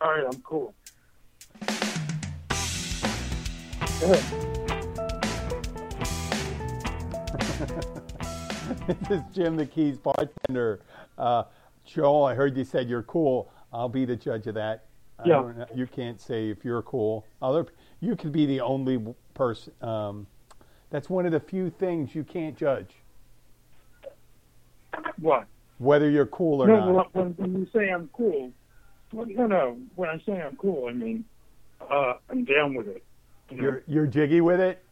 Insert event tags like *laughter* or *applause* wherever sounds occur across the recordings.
All right, I'm cool. *laughs* This is Jim the Keys bartender. Uh, Joel, I heard you said you're cool. I'll be the judge of that. Yeah. you can't say if you're cool. Other, you could be the only person. Um, that's one of the few things you can't judge What? whether you're cool or No, not. well, when you say I'm cool, well, no, no. When I say I'm cool, I mean uh, I'm down with it. You know? You're you're jiggy with it.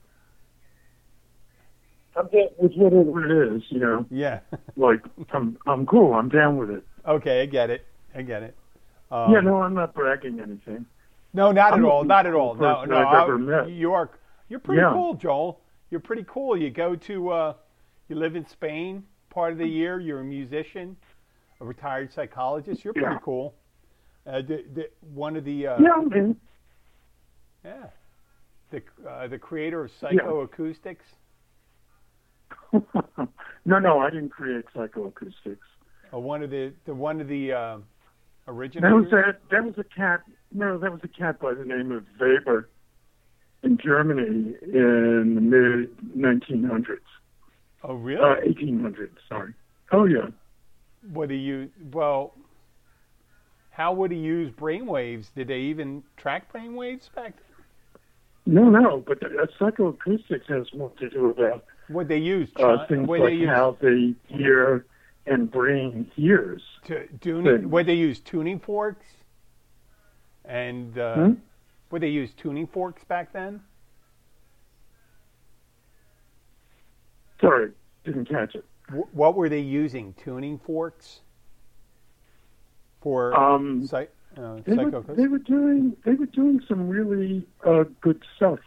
I'm down with whatever it is. You know, Yeah. *laughs* like I'm I'm cool. I'm down with it. okay, I get it. I get it. Um, yeah, no, I'm not bragging anything. No, not I'm at all. Not at all. No, no. Met. You are. You're pretty Yeah. cool, Joel. You're pretty cool. You go to. Uh, you live in Spain part of the year. You're a musician, a retired psychologist. You're pretty Yeah. cool. Uh, the, the, one of the. Uh, Yeah, yeah. The uh, the creator of psychoacoustics. *laughs* no, no, I didn't create psychoacoustics. Uh, one of the, the one of the uh, That was a that was a cat. No, that was a cat by the name of Weber in Germany in the mid 1900s, oh, really? uh, 1800s. Sorry. Oh yeah. He use well? How would he use brainwaves? Did they even track brainwaves back then? No, no, but uh, psychoacoustics has more to do about Would they use? uh, things like they use how the ear and brain hears. tu- tuning? Would they use tuning forks? And uh, Hmm? would they use tuning forks back then? Sorry, didn't catch it. Wh- What were they using? Tuning forks for Um, psych, uh, They were, they were doing they were doing some really uh, good stuff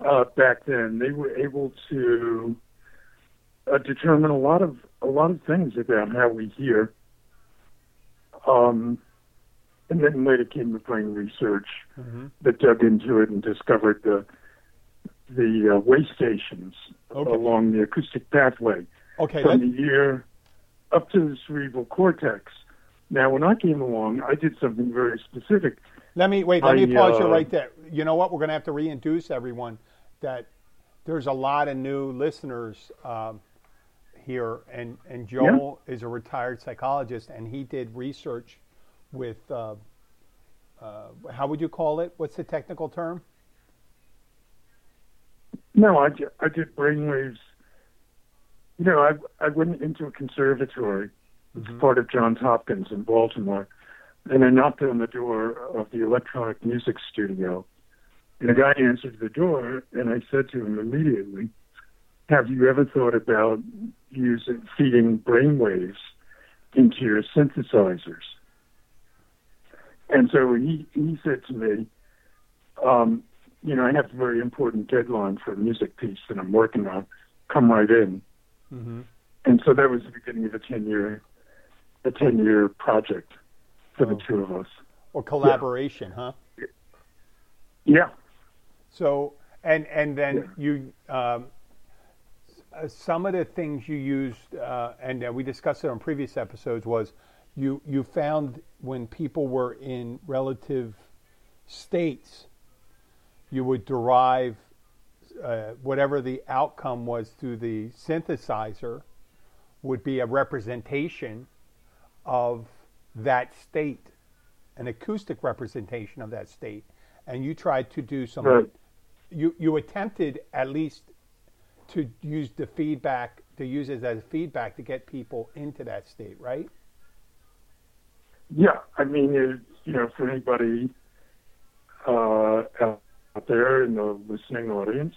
uh, back then. They were able to uh, determine a lot of a lot of things about how we hear. Um, and then later came the brain research Mhm. that dug into it and discovered the the uh, way stations Okay. along the acoustic pathway Okay, from the ear up to the cerebral cortex. Now, when I came along, I did something very specific. Let me wait. Let me I, pause you uh, right there. You know what? We're going to have to reintroduce everyone. That there's a lot of new listeners um, here, and and Joel is a retired psychologist, and he did research with uh, uh, how would you call it? What's the technical term? No, I, ju- I did brainwaves. You know, I I went into a conservatory. It's part of Johns Hopkins in Baltimore, and I knocked on the door of the electronic music studio. And the guy answered the door, and I said to him immediately, "Have you ever thought about using feeding brainwaves into your synthesizers?" And so he he said to me, um, you know, I have a very important deadline for a music piece that I'm working on. Come right in. Mm-hmm. And so that was the beginning of a ten year, a ten year project for the Oh. two of us. Or collaboration, huh? Yeah. So, And and then you um, some of the things you used, uh, and uh, we discussed it on previous episodes, was you you found when people were in relative states, you would derive uh, whatever the outcome was through the synthesizer would be a representation of that state, an acoustic representation of that state, and you tried to do some. Right. You you attempted at least to use the feedback to use it as feedback to get people into that state, right? Yeah, I mean, it, you know, for anybody uh, out there in the listening audience,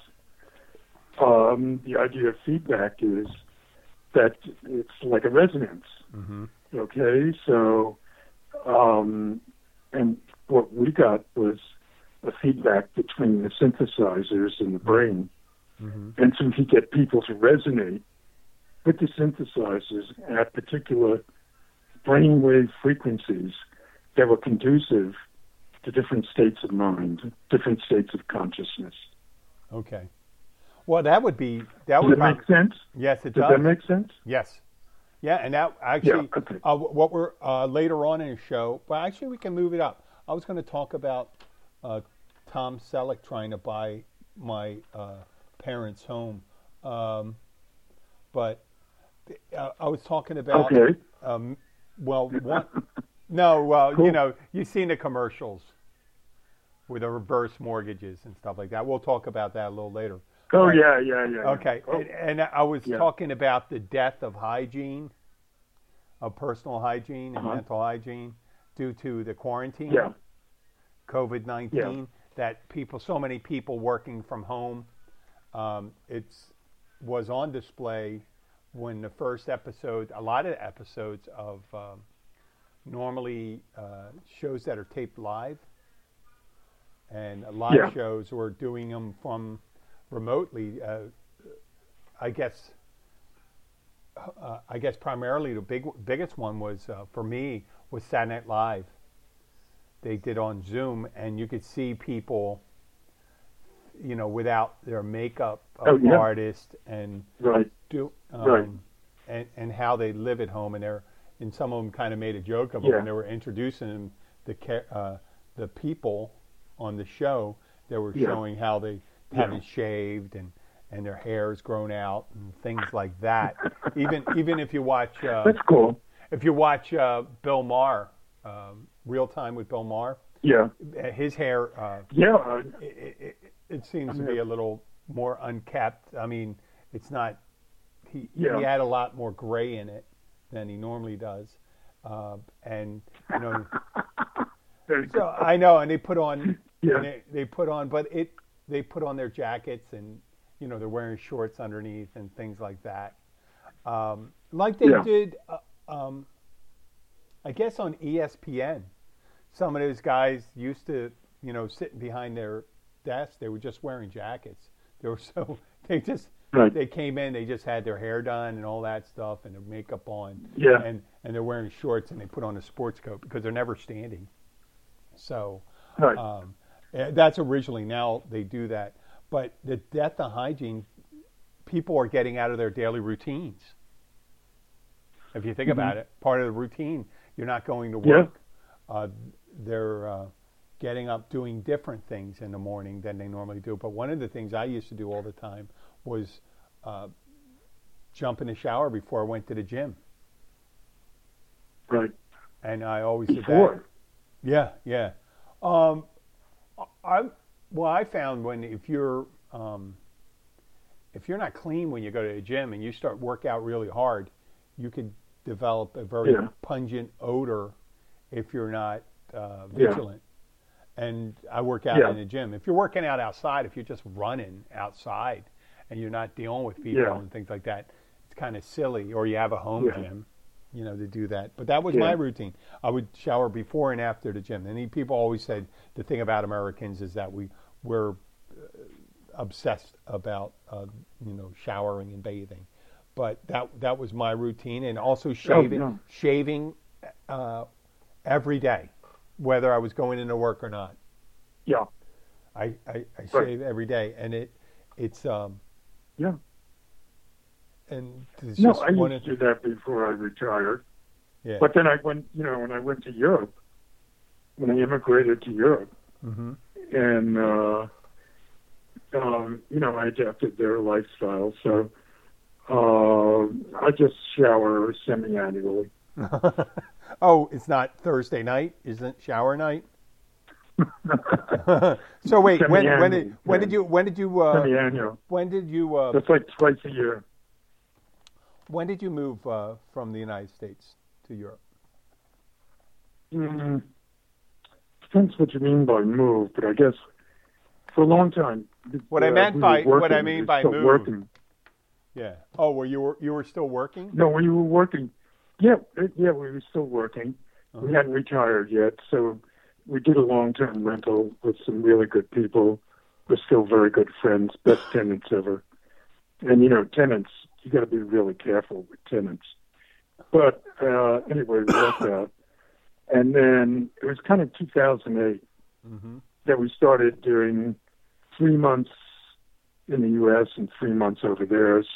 um, the idea of feedback is that it's like a resonance. Mm-hmm. Okay, so, um, and what we got was a feedback between the synthesizers and the brain. Mm-hmm. And so we get people to resonate with the synthesizers at particular brainwave frequencies that were conducive to different states of mind, different states of consciousness. Okay. Well, that would be that Does would that make sense? Yes, it Does does. that make sense? Yes. Yeah, and that actually, Yeah, uh, what we're uh, later on in the show, but actually we can move it up. I was going to talk about uh, Tom Selleck trying to buy my uh, parents' home, um, but uh, I was talking about. Okay. Um, well, *laughs* one, no, well, you know, you've seen the commercials with the reverse mortgages and stuff like that. We'll talk about that a little later. Oh Right. yeah, yeah, yeah. Okay, Oh, and, and I was Yeah. talking about the death of hygiene, of personal hygiene and Uh-huh. mental hygiene, due to the quarantine, yeah. COVID nineteen. Yeah. That people, so many people working from home, um, it's was on display when the first episode, a lot of episodes of um, normally uh, shows that are taped live, and live Yeah. shows were doing them from remotely. Uh, I guess. Uh, I guess primarily the big biggest one was uh, for me was Saturday Night Live. They did on Zoom, and you could see people, you know, without their makeup Oh, yeah. artist and Right. do um, Right. and and how they live at home, and they're and some of them kind of made a joke of it Yeah. when they were introducing the uh, the people on the show. They were Yeah. showing how they Yeah. haven't shaved and and their hair's grown out and things like that. even *laughs* even if you watch uh, That's cool. if you watch uh, Bill Maher, um, Real Time with Bill Maher, Yeah. uh, his hair uh, Yeah. it, it, it seems to be a little more unkept. I mean, it's not. He Yeah. he had a lot more gray in it than he normally does, uh, and you know. *laughs* very So good. I know, and they put on. Yeah. They, they put on, but it. They put on their jackets, and you know they're wearing shorts underneath and things like that. Um, like they Yeah. did, uh, um, I guess on ESPN. Some of those guys used to, you know, sitting behind their desk. They were just wearing jackets. They were *laughs* so they just Right. they came in. They just had their hair done and all that stuff and their makeup on. Yeah. And and they're wearing shorts and they put on a sports coat because they're never standing. So Right. um, that's originally now they do that. But the death of hygiene, people are getting out of their daily routines. If you think about it, part of the routine, you're not going to Mm-hmm. Yeah. work. Uh, they're uh, getting up doing different things in the morning than they normally do. But one of the things I used to do all the time was uh, jump in the shower before I went to the gym. right. And I always did that. Before. Yeah, yeah. Um, I well, I found when if you're um, if you're not clean when you go to the gym and you start work out really hard, you could develop a very Yeah. pungent odor if you're not uh, Yeah. vigilant. And I work out Yeah. in the gym. If you're working out outside, if you're just running outside and you're not dealing with people Yeah. and things like that, it's kind of silly. Or you have a home Yeah. gym, you know, to do that. But that was Yeah. my routine. I would shower before and after the gym. And people always said the thing about Americans is that we we're uh, obsessed about uh, you know showering and bathing. But that that was my routine, and also shaving no. shaving uh, every day, whether I was going into work or not. Yeah. I, I, I Right. shave every day, and it it's um Yeah. And No, I used to do that before I retired. yeah. But then I went, you know, when I went to Europe, when I immigrated to Europe, hmm and uh, um, you know, I adapted their lifestyle. So uh, I just shower semi-annually. *laughs* oh, it's not Thursday night, isn't shower night? *laughs* so wait, when when did when did you when did you uh, Semi-annual. when did you uh, That's like twice a year. When did you move uh, from the United States to Europe? Mm, depends what you mean by move, but I guess for a long time. What I uh, meant we by- were what I mean by move. Working. Yeah. Oh, were you were you were still working? No, we were working. Yeah, uh, yeah, we were still working. Uh-huh. We hadn't retired yet, so we did a long-term rental with some really good people. We're still very good friends, best tenants ever. And you know, tenants, you got to be really careful with tenants. But uh, anyway, we worked *coughs* out. And then it was kind of 2008 hmm that we started doing three months in the U.S. and three months over there. It's,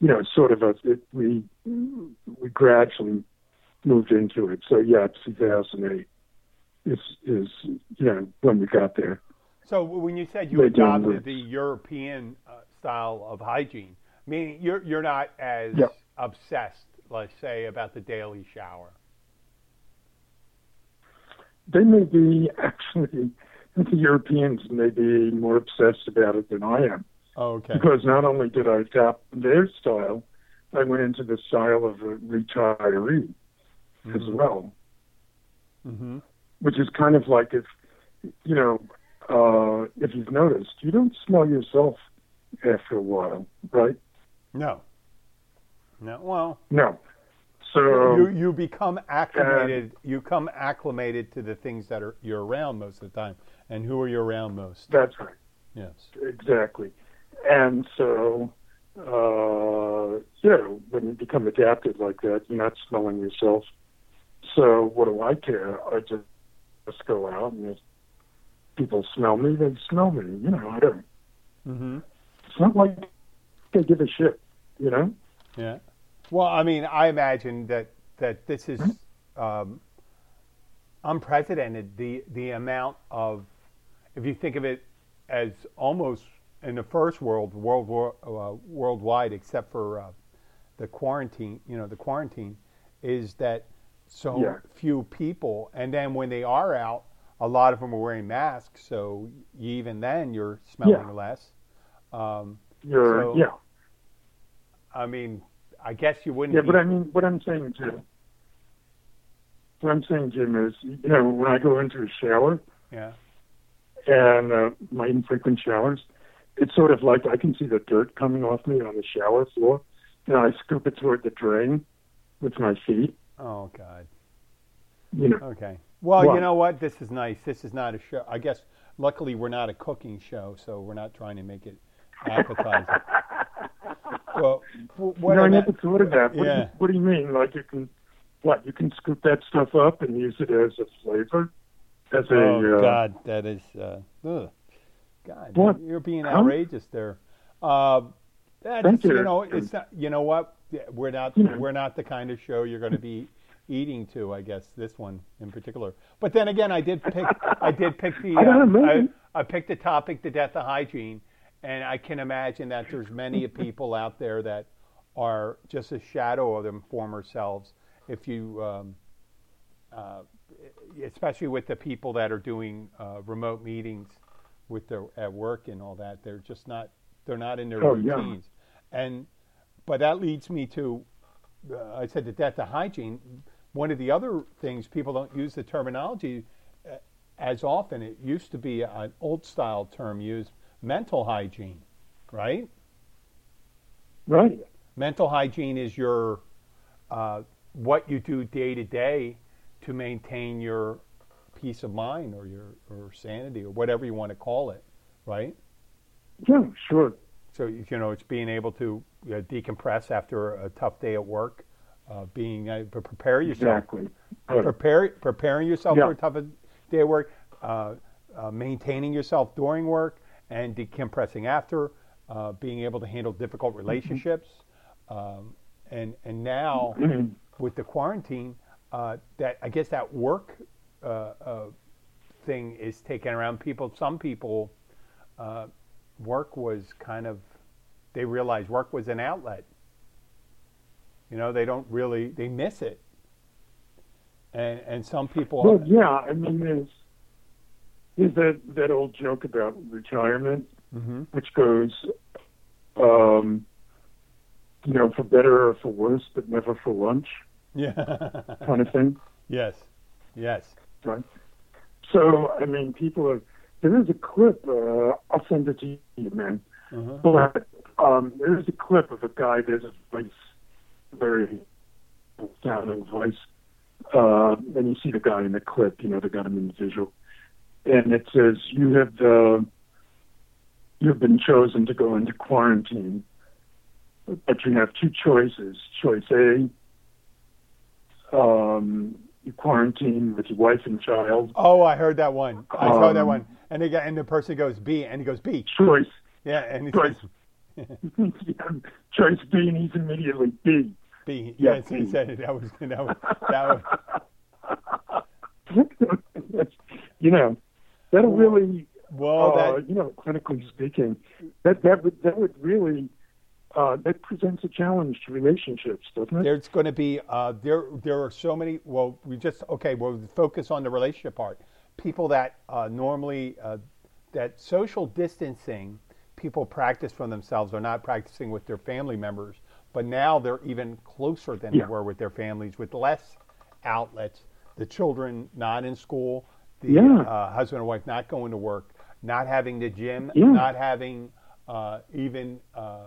you know, sort of a it, we we gradually moved into it. So yeah, 2008 is is you know when we got there. So when you said you adopted the European uh, style of hygiene, meaning you're you're not as Yep. obsessed, let's say, about the daily shower. They may be actually the Europeans may be more obsessed about it than I am Oh, okay. because not only did I adopt their style, I went into the style of a retiree as well. hmm which is kind of like if you know uh if you've noticed you don't smell yourself after a while right No. No. Well, no so you you become acclimated. you come acclimated to the things that are you're around most of the time. And who are you around most? that's right Yes. exactly and so uh know when you become adapted like that you're not smelling yourself so what do i care i just just go out and if people smell me they smell me you know i don't hmm it's not like they give a shit you know Yeah. Well, I mean, I imagine that that this is um, unprecedented. The the amount of, if you think of it as almost in the first world, world war, uh, worldwide, except for uh, the quarantine, you know, the quarantine, is that so Yeah. few people, and then when they are out, a lot of them are wearing masks. So even then, you're smelling Yeah. less. Um, you're So- yeah I mean, I guess you wouldn't. Yeah, but I mean, what I'm saying, Jim, what I'm saying, Jim, is, you know, when I go into a shower yeah. and uh, my infrequent showers, it's sort of like I can see the dirt coming off me on the shower floor, and I scoop it toward the drain with my feet. Oh God. You know, Okay. Well, What? you know what? This is nice. This is not a show. I guess luckily we're not a cooking show, so we're not trying to make it appetizing. *laughs* well, what I never thought of that. What, do you, what do you mean? Like you can, what? You can scoop that stuff up and use it as a flavor, as a. oh uh, God, that is. Uh, ugh. God, What? you're being outrageous there. Uh, that's, Thank you. you know, it's not. You know what? We're not. We're not the kind of show you're going to be eating to. I guess this one in particular. But then again, I did pick. I did pick the. *laughs* I don't uh, know, I. I picked the topic, the death of hygiene, and I can imagine that there's many people out there that are just a shadow of their former selves. If you, um, uh, especially with the people that are doing uh, remote meetings with their at work and all that, they're just not they're not in their Oh, yeah. routines. And but that leads me to uh, I said the death of hygiene. One of the other things people don't use the terminology uh, as often. It used to be an old style term used, mental hygiene, right? Right. Mental hygiene is your uh, what you do day to day to maintain your peace of mind or your or sanity or whatever you want to call it, right? Yeah. Sure. So you know, it's being able to uh, decompress after a tough day at work, uh, being uh, pre- prepare yourself, Exactly. Right. prepare preparing yourself Yeah. for a tough day at work, uh, uh, maintaining yourself during work and decompressing after, uh, being able to handle difficult Mm-hmm. relationships, um, and and now Mm-hmm. with the quarantine, uh, that I guess that work uh, uh, thing is taken around people. Some people, uh, work was kind of, they realized work was an outlet. You know, they don't really, they miss it. And and some people, Well, yeah, I mean, there's there's that that old joke about retirement, Mhm. which goes, um, you know, for better or for worse, but never for lunch, yeah, kind of thing, yes, yes, right? So, I mean, people are. There is a clip. Uh, I'll send it to you, man. uh But um, there is a clip of a guy. There's a voice, very sounding voice, uh, and you see the guy in the clip. You know, got him in the visual, and it says, "You have uh, you've been chosen to go into quarantine, but you have two choices. Choice A, um, you quarantine with your wife and child. Oh, I heard that one. I saw that Um, one. And the guy, and the person goes B, and he goes B. Choice Yeah, and he Choice. says *laughs* choice B, and he's immediately B." B. Yeah, Yes, he said it. That was that was that was. *laughs* *laughs* you know, that'll really, Well, uh, that you know, clinically speaking, that that would that would really uh, that presents a challenge to relationships, doesn't it? there's going to be uh, there there are so many. Well, we just okay. We'll focus on the relationship part. People that uh, normally uh, that social distancing people practice for themselves are not practicing with their family members, but now they're even closer than Yeah. they were with their families with less outlets. The children not in school, the Yeah. uh, husband and wife not going to work, not having the gym, Yeah. not having uh, even uh,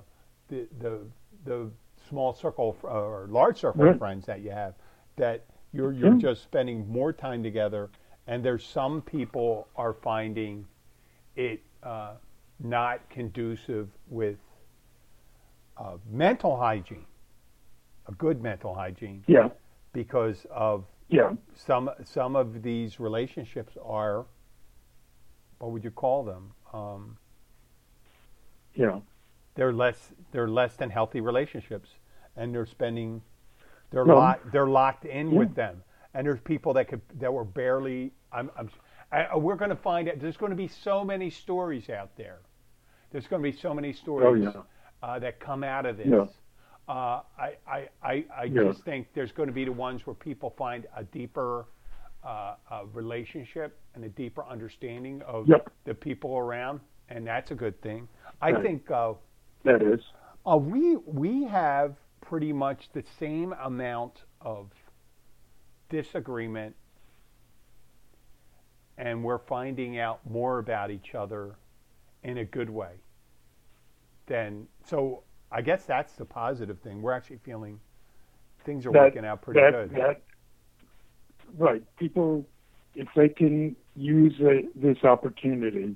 the the the small circle of- or large circle of friends that you have. That you're you're Yeah. just spending more time together, and there's some people are finding it uh, not conducive with uh, mental hygiene, a good mental hygiene, Yeah, because of yeah, some some of these relationships are what would you call them? Um, yeah, they're less they're less than healthy relationships, and they're spending they're locked they're locked in yeah. with them. And there's people that could that were barely. I'm, I'm I, we're going to find out. There's going to be so many stories out there. There's going to be so many stories Oh, yeah. uh, that come out of this. Yeah. Uh, I I, I, I Yeah. just think there's going to be the ones where people find a deeper uh, uh, relationship and a deeper understanding of Yep. the people around, and that's a good thing. I Right. think uh, that is. uh, we we have pretty much the same amount of disagreement, and we're finding out more about each other in a good way. Then, so I guess that's the positive thing. We're actually feeling things are working out pretty that, good. That, right. People, if they can use a, this opportunity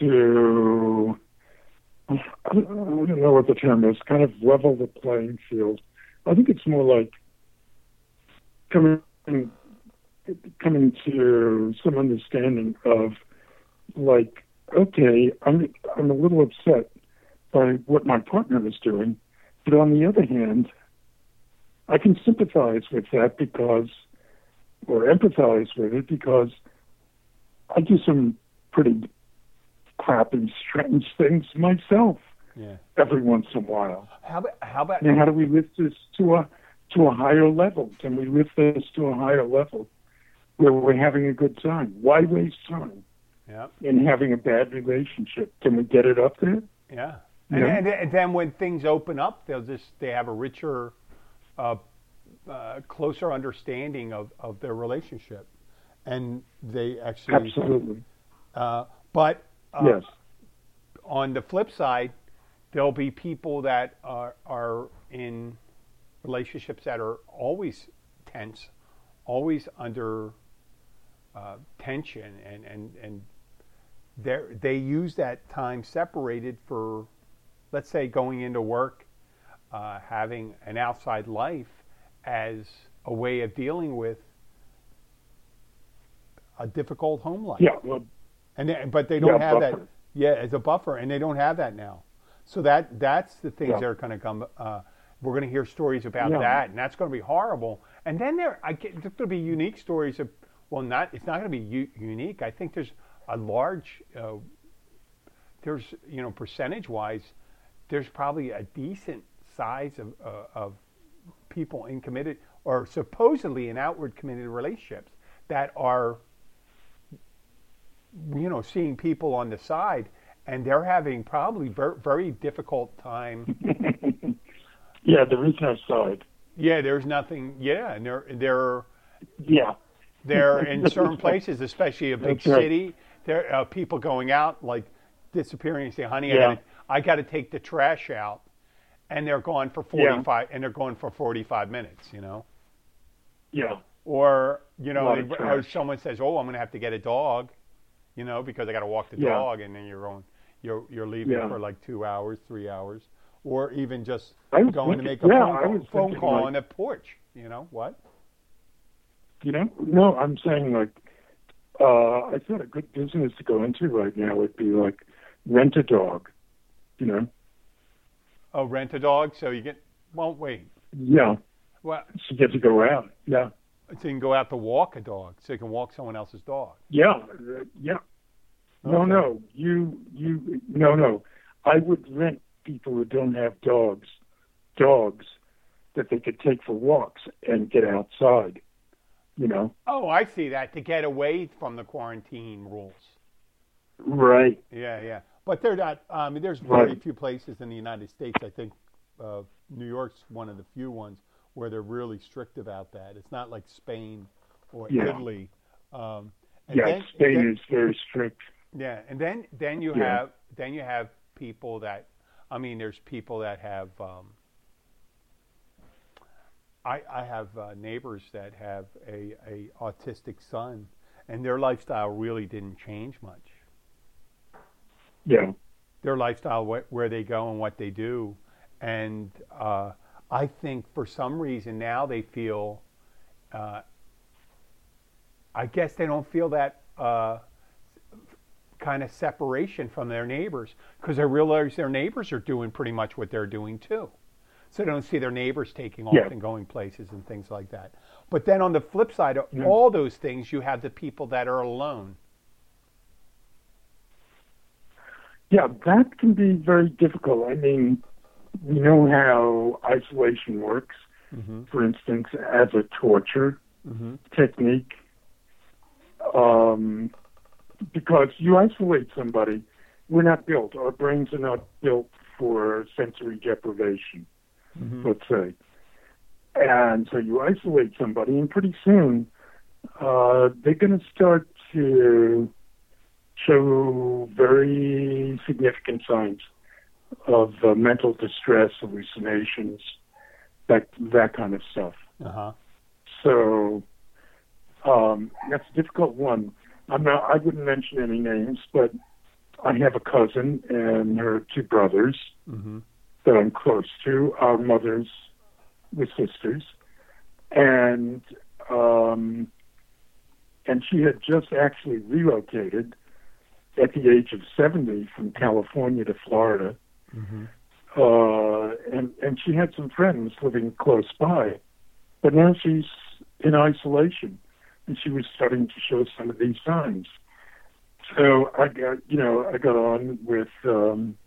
to, I don't, I don't know what the term is, kind of level the playing field. I think it's more like coming coming to some understanding of like, okay, I'm I'm a little upset by what my partner is doing, but on the other hand, I can sympathize with that because, or empathize with it because I do some pretty crappy, strange things myself yeah. every once in a while. How about how about Now, how do we lift this to a to a higher level? Can we lift this to a higher level where we're having a good time? Why waste time yeah in having a bad relationship? Can we get it up there? yeah. And, Yeah. and, and then when things open up, they'll just they have a richer, uh, uh, closer understanding of, of their relationship, and they actually Absolutely. Uh, but uh, yes. on the flip side, there'll be people that are, are in relationships that are always tense, always under uh, tension, and and and they they use that time separated for, let's say, going into work, uh, having an outside life as a way of dealing with a difficult home life. Yeah, well, And they, but they don't Yeah, have that. buffer. Yeah, as a buffer, and they don't have that now. So that that's the things Yeah. that are going to come. Uh, we're going to hear stories about Yeah. that, and that's going to be horrible. And then there, I get there's going to be unique stories of. Well, not it's not going to be u- unique. I think there's a large. Uh, there's you know percentage wise, there's probably a decent size of uh, of people in committed or supposedly in outward committed relationships that are you know, seeing people on the side, and they're having probably ver- very difficult time. *laughs* yeah, there is no side. yeah, there's nothing. Yeah, and they're they're Yeah, they're *laughs* in certain places, especially a big right. city. There are people going out like disappearing and say, "Honey, I Yeah. gotta, I got to take the trash out," and they're gone for Yeah. 45, and they're gone for 45 minutes. You know. yeah, Or you know, or someone says, "Oh, I'm going to have to get a dog," you know, because I got to walk the Yeah. dog, and then you're going, you're you're leaving Yeah. for like two hours, three hours, or even just going to make a yeah, phone call, phone call like- on the porch. You know what? you know. No, I'm saying like, uh, I thought a good business to go into right now would be like rent a dog. You know. Oh, rent a dog, so you get. Well, wait. Yeah, Well, so you get to go out. Yeah, so you can go out to walk a dog, so you can walk someone else's dog. yeah, yeah. No, no, you, you, no, no. I would rent people who don't have dogs, dogs that they could take for walks and get outside. You know, Oh, I see that to get away from the quarantine rules. right? Yeah, yeah. But they're not. I mean, there's very Right. few places in the United States. I think uh, New York's one of the few ones where they're really strict about that. It's not like Spain or Yeah. Italy. Um, and Yeah, then- Spain then- is very strict. Yeah, and then then you Yeah. have then you have people that, I mean, there's people that have. Um, I I have uh, neighbors that have a a autistic son, and their lifestyle really didn't change much. Yeah, their lifestyle, wh- where they go and what they do. And uh, I think for some reason now they feel, uh, I guess they don't feel that uh, kind of separation from their neighbors because they realize their neighbors are doing pretty much what they're doing too. So they don't see their neighbors taking off Yeah. and going places and things like that. But then on the flip side of Yeah. all those things, you have the people that are alone. Yeah, that can be very difficult. I mean, we know how isolation works. Mm-hmm. For instance, as a torture Mm-hmm. technique, um, because you isolate somebody. We're not built. Our brains are not built for sensory deprivation. Mm-hmm. let's say. And so you isolate somebody, and pretty soon uh, they're going to start to show very significant signs of uh, mental distress, hallucinations, that that kind of stuff. Uh huh. So um, that's a difficult one. I'm not. I wouldn't mention any names, but I have a cousin and her two brothers Mm-hmm. that I'm close to. Our mothers were sisters, and um, and she had just actually relocated at the age of 70 from California to Florida, Mm-hmm. uh, and and she had some friends living close by, but now she's in isolation, and she was starting to show some of these signs. So I got you know I got on with. Um,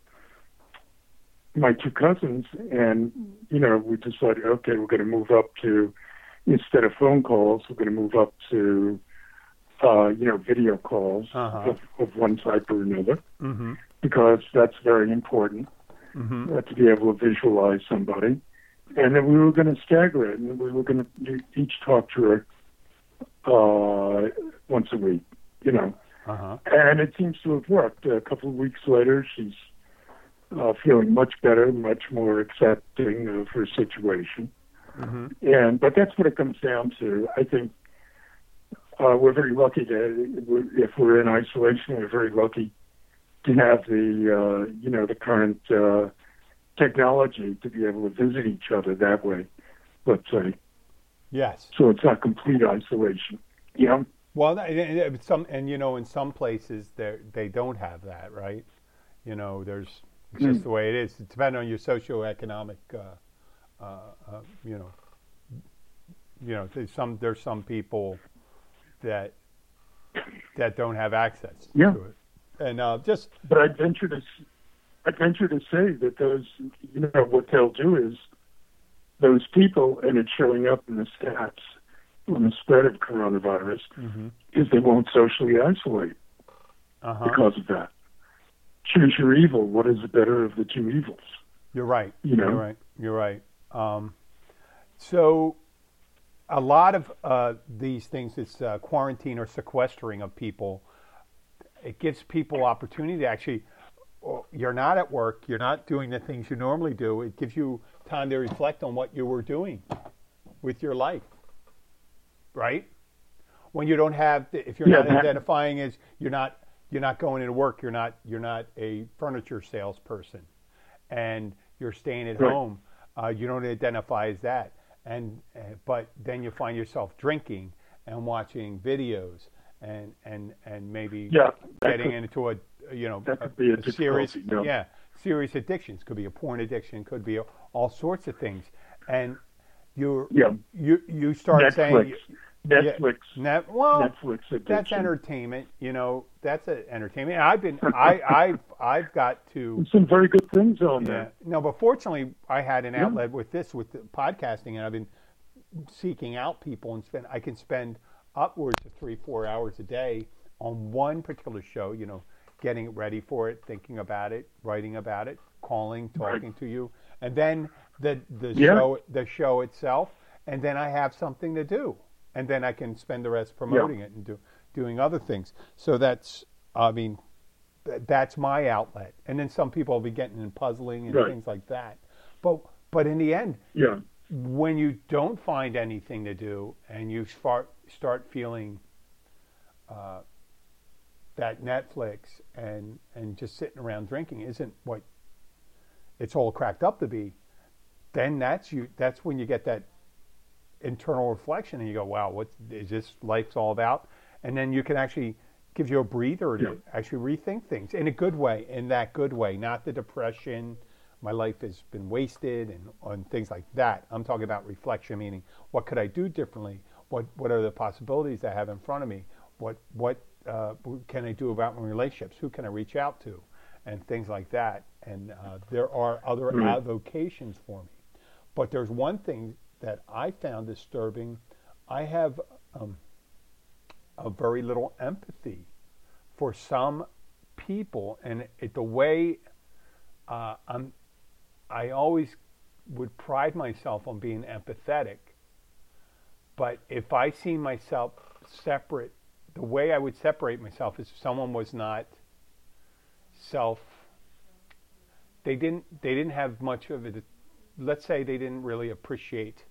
my two cousins, and you know, we decided, okay, we're going to move up to instead of phone calls, we're going to move up to uh, you know video calls Uh-huh. of, of one type or another Mm-hmm. because that's very important Mm-hmm. uh, to be able to visualize somebody. And then we were going to stagger it, and we were going to each talk to her uh, once a week, you know. Uh-huh. And it seems to have worked. A couple of weeks later, she's uh, feeling much better, much more accepting of her situation. Mm-hmm. And but that's what it comes down to. I think uh, we're very lucky to if we're in isolation. We're very lucky to have the uh, you know the current uh, technology to be able to visit each other that way. Let's say Yes. so it's not complete isolation. Know. Well, some and you know, in some places they they don't have that, right? You know, there's it's just the way it is. It depends on your socioeconomic, uh, uh, uh, you know, you know, there's some there's some people that that don't have access Yeah. to it, and uh, just But I'd venture to, I'd venture to say that those, you know, what they'll do is those people, and it's showing up in the stats on the spread of coronavirus, is they won't socially isolate uh-huh. because of that. Choose your evil. What is the better of the two evils? You're right. You know? You're right. You're right. Um, so, a lot of uh, these things, this uh, quarantine or sequestering of people, it gives people opportunity to actually. You're not at work. You're not doing the things you normally do. It gives you time to reflect on what you were doing with your life, right? When you don't have, if you're Yeah, not identifying as you're not you're not going into work, you're not you're not a furniture salesperson, and you're staying at Right. home. Uh, you don't identify as that, and uh, but then you find yourself drinking and watching videos and and and maybe Yeah, getting could- into a you know be a serious yeah. yeah serious addictions could be a porn addiction could be all sorts of things and you Yeah. you you start saying Netflix. Yeah, net, well Netflix addiction. that's entertainment you know that's a entertainment I've been *laughs* I I've I've got to There's some very good things on yeah. there. No, but fortunately, I had an Yeah. outlet with this, with the podcasting, and I've been seeking out people and spend. I can spend upwards of three, four hours a day on one particular show. You know, getting ready for it, thinking about it, writing about it, calling, talking to you, and then the the Yeah. show the show itself, and then I have something to do, and then I can spend the rest promoting it and do doing other things. So that's, I mean, th- that's my outlet. And then some people will be getting in puzzling and Right. things like that. But but in the end, Yeah. when you don't find anything to do and you start start feeling uh, that Netflix and and just sitting around drinking isn't what it's all cracked up to be, then that's you. That's when you get that internal reflection and you go, "Wow, what is this life's all about?" And then you can actually give you a breather to Yeah. actually rethink things in a good way, in that good way, not the depression. My life has been wasted and on things like that. I'm talking about reflection, meaning what could I do differently? What what are the possibilities I have in front of me? What what uh, can I do about my relationships? Who can I reach out to? And things like that. And uh, there are other Right. avocations for me. But there's one thing that I found disturbing. I have um, a very little empathy for some people, and it, the way uh, I'm, I always would pride myself on being empathetic. But if I see myself separate, the way I would separate myself is if someone was not self. They didn't. They didn't have much of it. Let's say they didn't really appreciate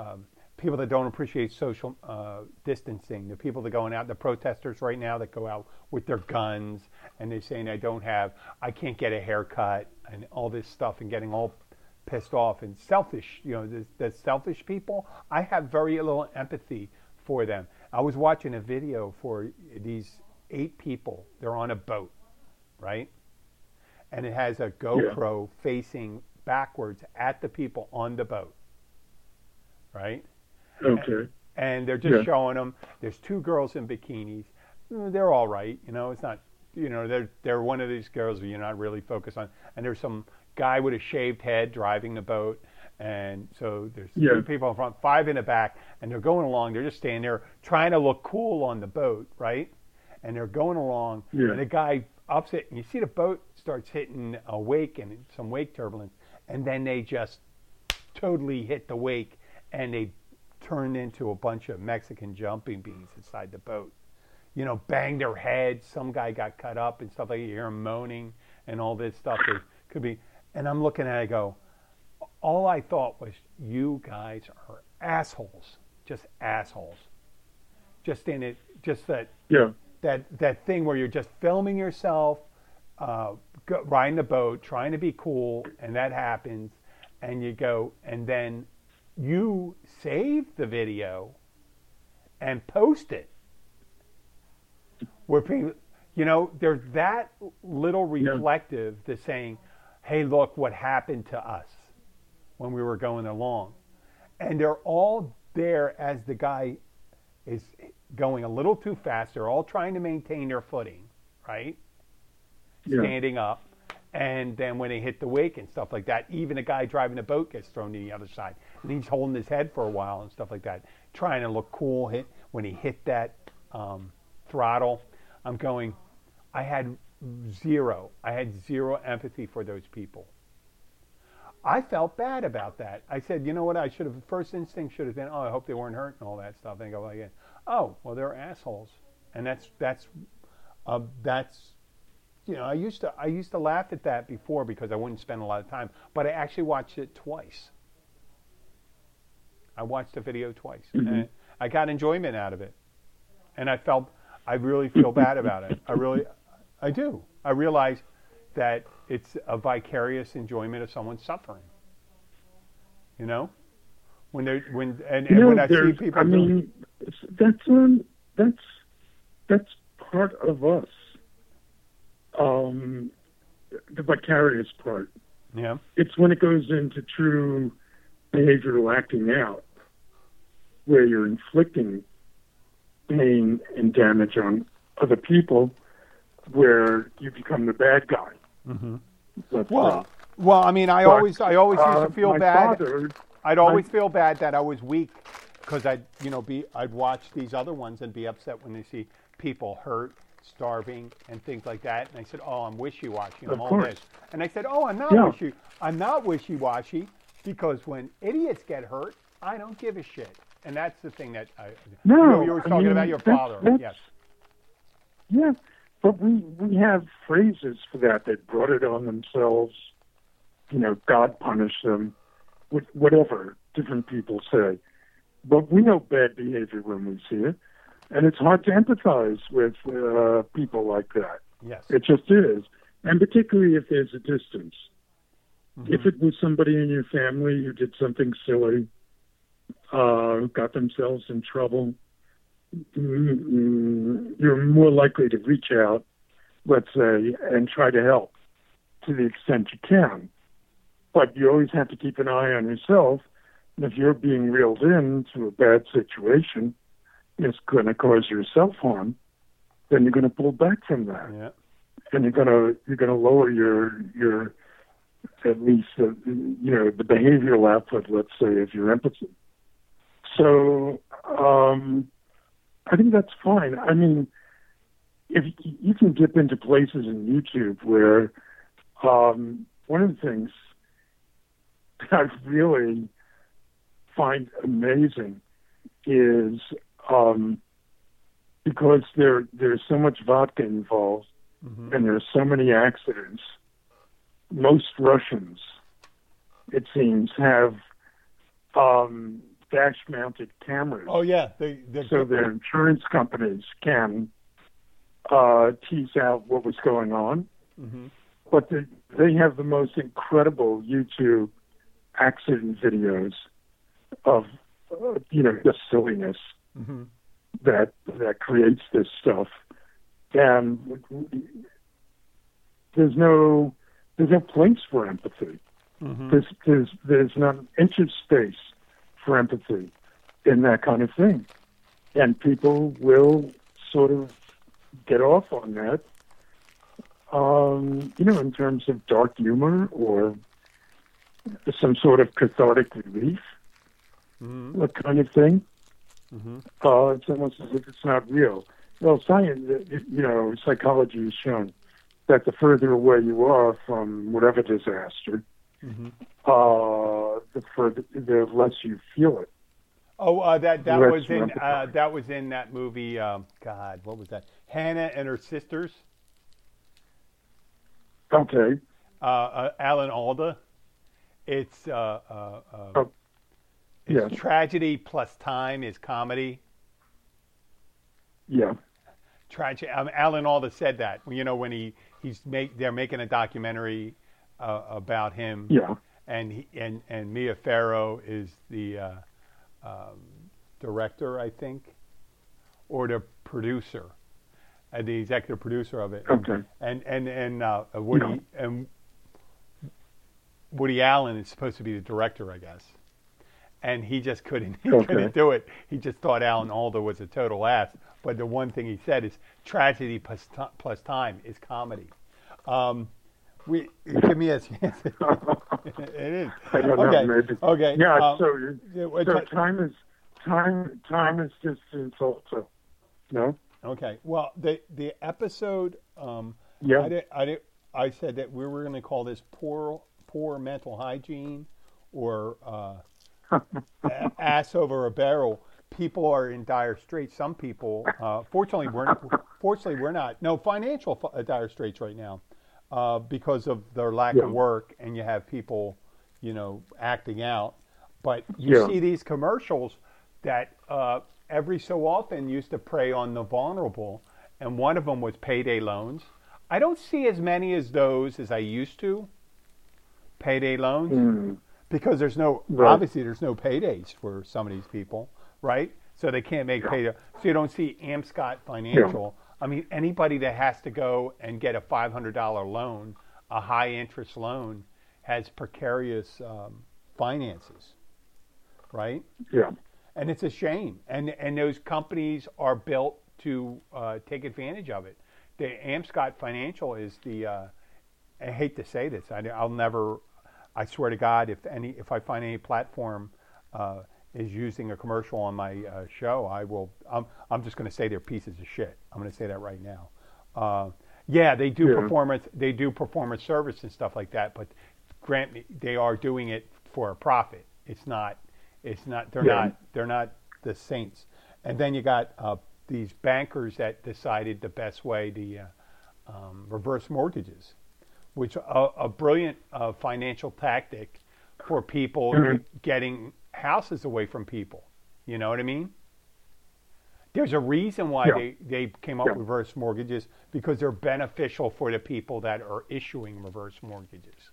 um, people that don't appreciate social uh, distancing, the people that going out, the protesters right now that go out with their guns and they're saying I don't have, I can't get a haircut and all this stuff and getting all pissed off and selfish, you know, the, the selfish people. I have very little empathy for them. I was watching a video for these eight people. They're on a boat, right? And it has a GoPro facing backwards at the people on the boat, right? Okay. and they're just Yeah. showing them. There's two girls in bikinis. Mm, They're all right, you know. It's not, you know, they're they're one of these girls you're not really focused on. And there's some guy with a shaved head driving the boat, and so there's Yeah. two people in front, five in the back, and they're going along. They're just standing there trying to look cool on the boat, right? And they're going along, Yeah. and the guy ups it, and you see the boat starts hitting a wake and some wake turbulence, and then they just totally hit the wake and they turned into a bunch of Mexican jumping beans inside the boat. You know, banged their heads. Some guy got cut up and stuff like that. You hear him moaning and all this stuff. It could be. And I'm looking at it, I go, all I thought was, you guys are assholes. Just assholes. Just in it, just that Yeah. that that thing where you're just filming yourself uh, go, riding the boat, trying to be cool, and that happens, and you go, and then you save the video and post it We're being, you know, they're that little reflective to saying, hey, look what happened to us when we were going along. And they're all there as the guy is going a little too fast. They're all trying to maintain their footing, right? Yeah. Standing up. And then when they hit the wake and stuff like that, even a guy driving a boat gets thrown to the other side. He's holding his head for a while and stuff like that, trying to look cool. Hit when he hit that um, throttle. I'm going. I had zero. I had zero empathy for those people. I felt bad about that. I said, you know what? I should have. First instinct should have been, oh, I hope they weren't hurt and all that stuff. And I go like, oh, well, they're assholes, and that's that's uh, that's you know, I used to I used to laugh at that before because I wouldn't spend a lot of time, but I actually watched it twice. I watched the video twice, Mm-hmm. and I got enjoyment out of it, and I felt I really feel bad about it. I really, I do. I realize that it's a vicarious enjoyment of someone suffering. You know, when they when and, and when I see people I mean, it's- that's on. That's that's part of us. Um, the vicarious part. yeah, It's when it goes into true behavioral acting out, where you're inflicting pain and damage on other people, where you become the bad guy. Mm-hmm. Well, say. well, I mean, I But, always, I always used uh, to feel my bad. Father, I'd always feel bad that I was weak because I'd, you know, be, I'd watch these other ones and be upset when they see people hurt, starving, and things like that. And I said, "Oh, I'm wishy-washy. I'm Of all course. this." And I said, "Oh, I'm not Yeah. wishy. I'm not wishy-washy because when idiots get hurt, I don't give a shit." And that's the thing that I, No, you, were I talking mean, about your that's- father. that's- yes. Yeah, but we we have phrases for that that brought it on themselves. You know, God punished them, wh- whatever different people say. But we know bad behavior when we see it, and it's hard to empathize with uh, people like that. Yes. It just is, and particularly if there's a distance. Mm-hmm. If it was somebody in your family who did something silly, uh, got themselves in trouble, mm, you're more likely to reach out, let's say, and try to help to the extent you can. But you always have to keep an eye on yourself. And if you're being reeled into a bad situation, it's going to cause yourself harm. Then you're going to pull back from that Yeah. and you're gonna you're gonna lower your your at least uh, you know the behavioral output, let's say, of your empathy. So um, I think that's fine. I mean, if you can dip into places in YouTube where um, one of the things that I really find amazing is um, because there there's so much vodka involved Mm-hmm. and there's so many accidents. Most Russians, it seems, have um, dash-mounted cameras, Oh yeah. They, they, so their insurance companies can uh, tease out what was going on. hmm But they, they have the most incredible YouTube accident videos of, uh, you know, the silliness hmm that that creates this stuff. And there's no there's no place for empathy. hmm There's there's there's not an inch of space for empathy in that kind of thing. And people will sort of get off on that. Um, you know, in terms of dark humor or some sort of cathartic relief, hmm that kind of thing. hmm Uh, it's almost as if it's not real. Well, science, you know, psychology has shown that the further away you are from whatever disaster, hmm uh, the further, the less you feel it. Oh, uh, that that was in uh, that was in that movie. Um, God, what was that? Hannah and her sisters. Okay. Uh, uh, Alan Alda. It's uh, uh, uh, Oh, it's yes. tragedy plus time is comedy. Yeah. Tragedy. Um, Alan Alda said that. You know when he he's make they're making a documentary uh, about him. Yeah. and he, and and Mia Farrow is the uh, um, director, I think, or the producer, uh, the executive producer of it. Okay. And and and uh, Woody No. and Woody Allen is supposed to be the director, I guess. And he just couldn't *laughs* he Okay. couldn't do it. He just thought Alan Alda was a total ass. But the one thing he said is tragedy plus, ti plus time is comedy. Um, we give me a chance. *laughs* it is. I don't okay. know. Maybe. Okay. Yeah. um, so you yeah, well, so time is time. Time is distance also. No. Okay. Well, the the episode. Um, Yeah. I did, I did, I said that we were going to call this poor poor mental hygiene, or uh, *laughs* ass over a barrel. People are in dire straits. Some people, uh, fortunately, we're not, fortunately we're not. No financial uh, dire straits right now uh, because of their lack Yeah. of work, and you have people, you know, acting out. But you Yeah. see these commercials that uh, every so often used to prey on the vulnerable, and one of them was payday loans. I don't see as many as those as I used to. Payday loans Mm. because there's no Right. obviously there's no paydays for some of these people, right? So they can't make payday. So you don't see Amscot Financial. I mean, anybody that has to go and get a five hundred dollar loan, a high interest loan, has precarious um, finances, right? Yeah. and it's a shame. And and those companies are built to uh, take advantage of it. The Amscot Financial is the. Uh, I hate to say this. I, I'll never. I swear to God, if any, if I find any platform uh, is using a commercial on my uh, show, I will. I'm, I'm just going to say they're pieces of shit. I'm going to say that right now. Uh, yeah, they do Yeah. performance. They do performance service and stuff like that. But grant me, they are doing it for a profit. It's not. It's not. They're Yeah. not. They're not the saints. And then you got uh, these bankers that decided the best way to uh, um, reverse mortgages, which a, a brilliant uh, financial tactic for people Mhm. getting houses away from people. You know what I mean? There's a reason why Yeah. they, they came up Yeah. with reverse mortgages because they're beneficial for the people that are issuing reverse mortgages.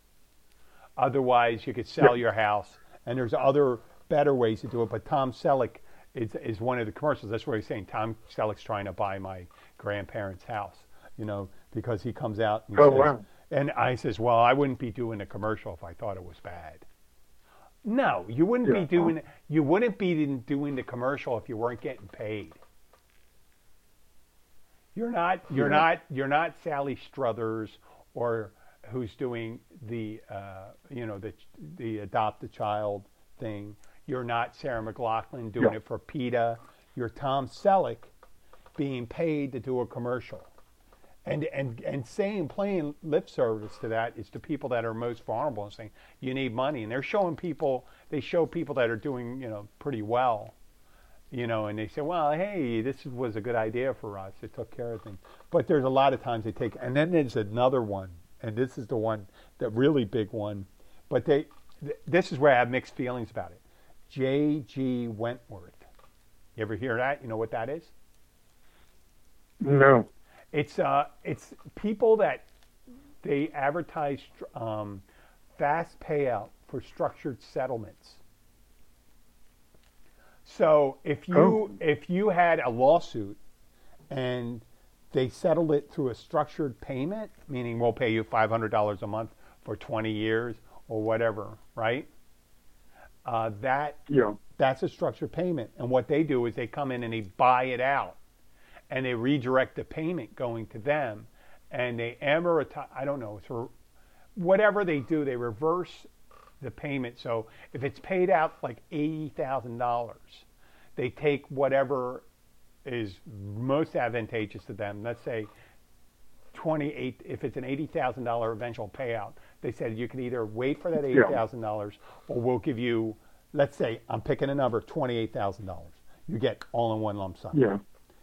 Otherwise, you could sell Yeah. your house, and there's other better ways to do it. But Tom Selleck is, is one of the commercials. That's what he's saying. Tom Selleck's trying to buy my grandparents' house, you know, because he comes out and Oh, says, wow. and I says, well, I wouldn't be doing a commercial if I thought it was bad. No, you wouldn't be doing you wouldn't be doing the commercial if you weren't getting paid. You're not you're Yeah. not you're not Sally Struthers or who's doing the uh, you know the the adopt a child thing. You're not Sarah McLachlan doing Yeah. it for PETA. You're Tom Selleck being paid to do a commercial. And, and, and saying, playing lip service to that is to people that are most vulnerable and saying, you need money. And they're showing people, they show people that are doing, you know, pretty well, you know, and they say, well, hey, this was a good idea for us. It took care of things. But there's a lot of times they take, and then there's another one, and this is the one, the really big one. But they, th- this is where I have mixed feelings about it. J.G. Wentworth. You ever hear that? You know what that is? No. It's uh, it's people that they advertise um, fast payout for structured settlements. So if you Oh. if you had a lawsuit and they settled it through a structured payment, meaning we'll pay you five hundred dollars a month for twenty years or whatever, right? Uh, that Yeah. that's a structured payment. And what they do is they come in and they buy it out and they redirect the payment going to them and they amortize, I don't know, whatever they do, they reverse the payment. So if it's paid out like $80,000, they take whatever is most advantageous to them. Let's say 28 if it's an $80,000 eventual payout. They said you can either wait for that $80,000 or we'll give you let's say I'm picking a number $28,000. You get all in one lump sum Yeah.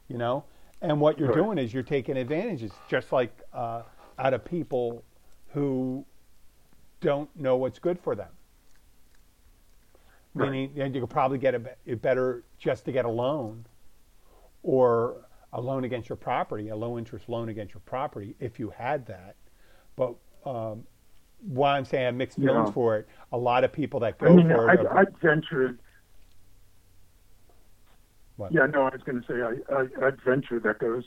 you know and what you're Right. doing is you're taking advantages just like uh, out of people who don't know what's good for them Right. meaning and you could probably get a, be- better just to get a loan or a loan against your property a low interest loan against your property if you had that but um, why i'm saying i have mixed feelings Yeah. for it a lot of people that go I mean, for I'd, it I'd venture. What? Yeah, no, I was going to say I, I, I'd venture that goes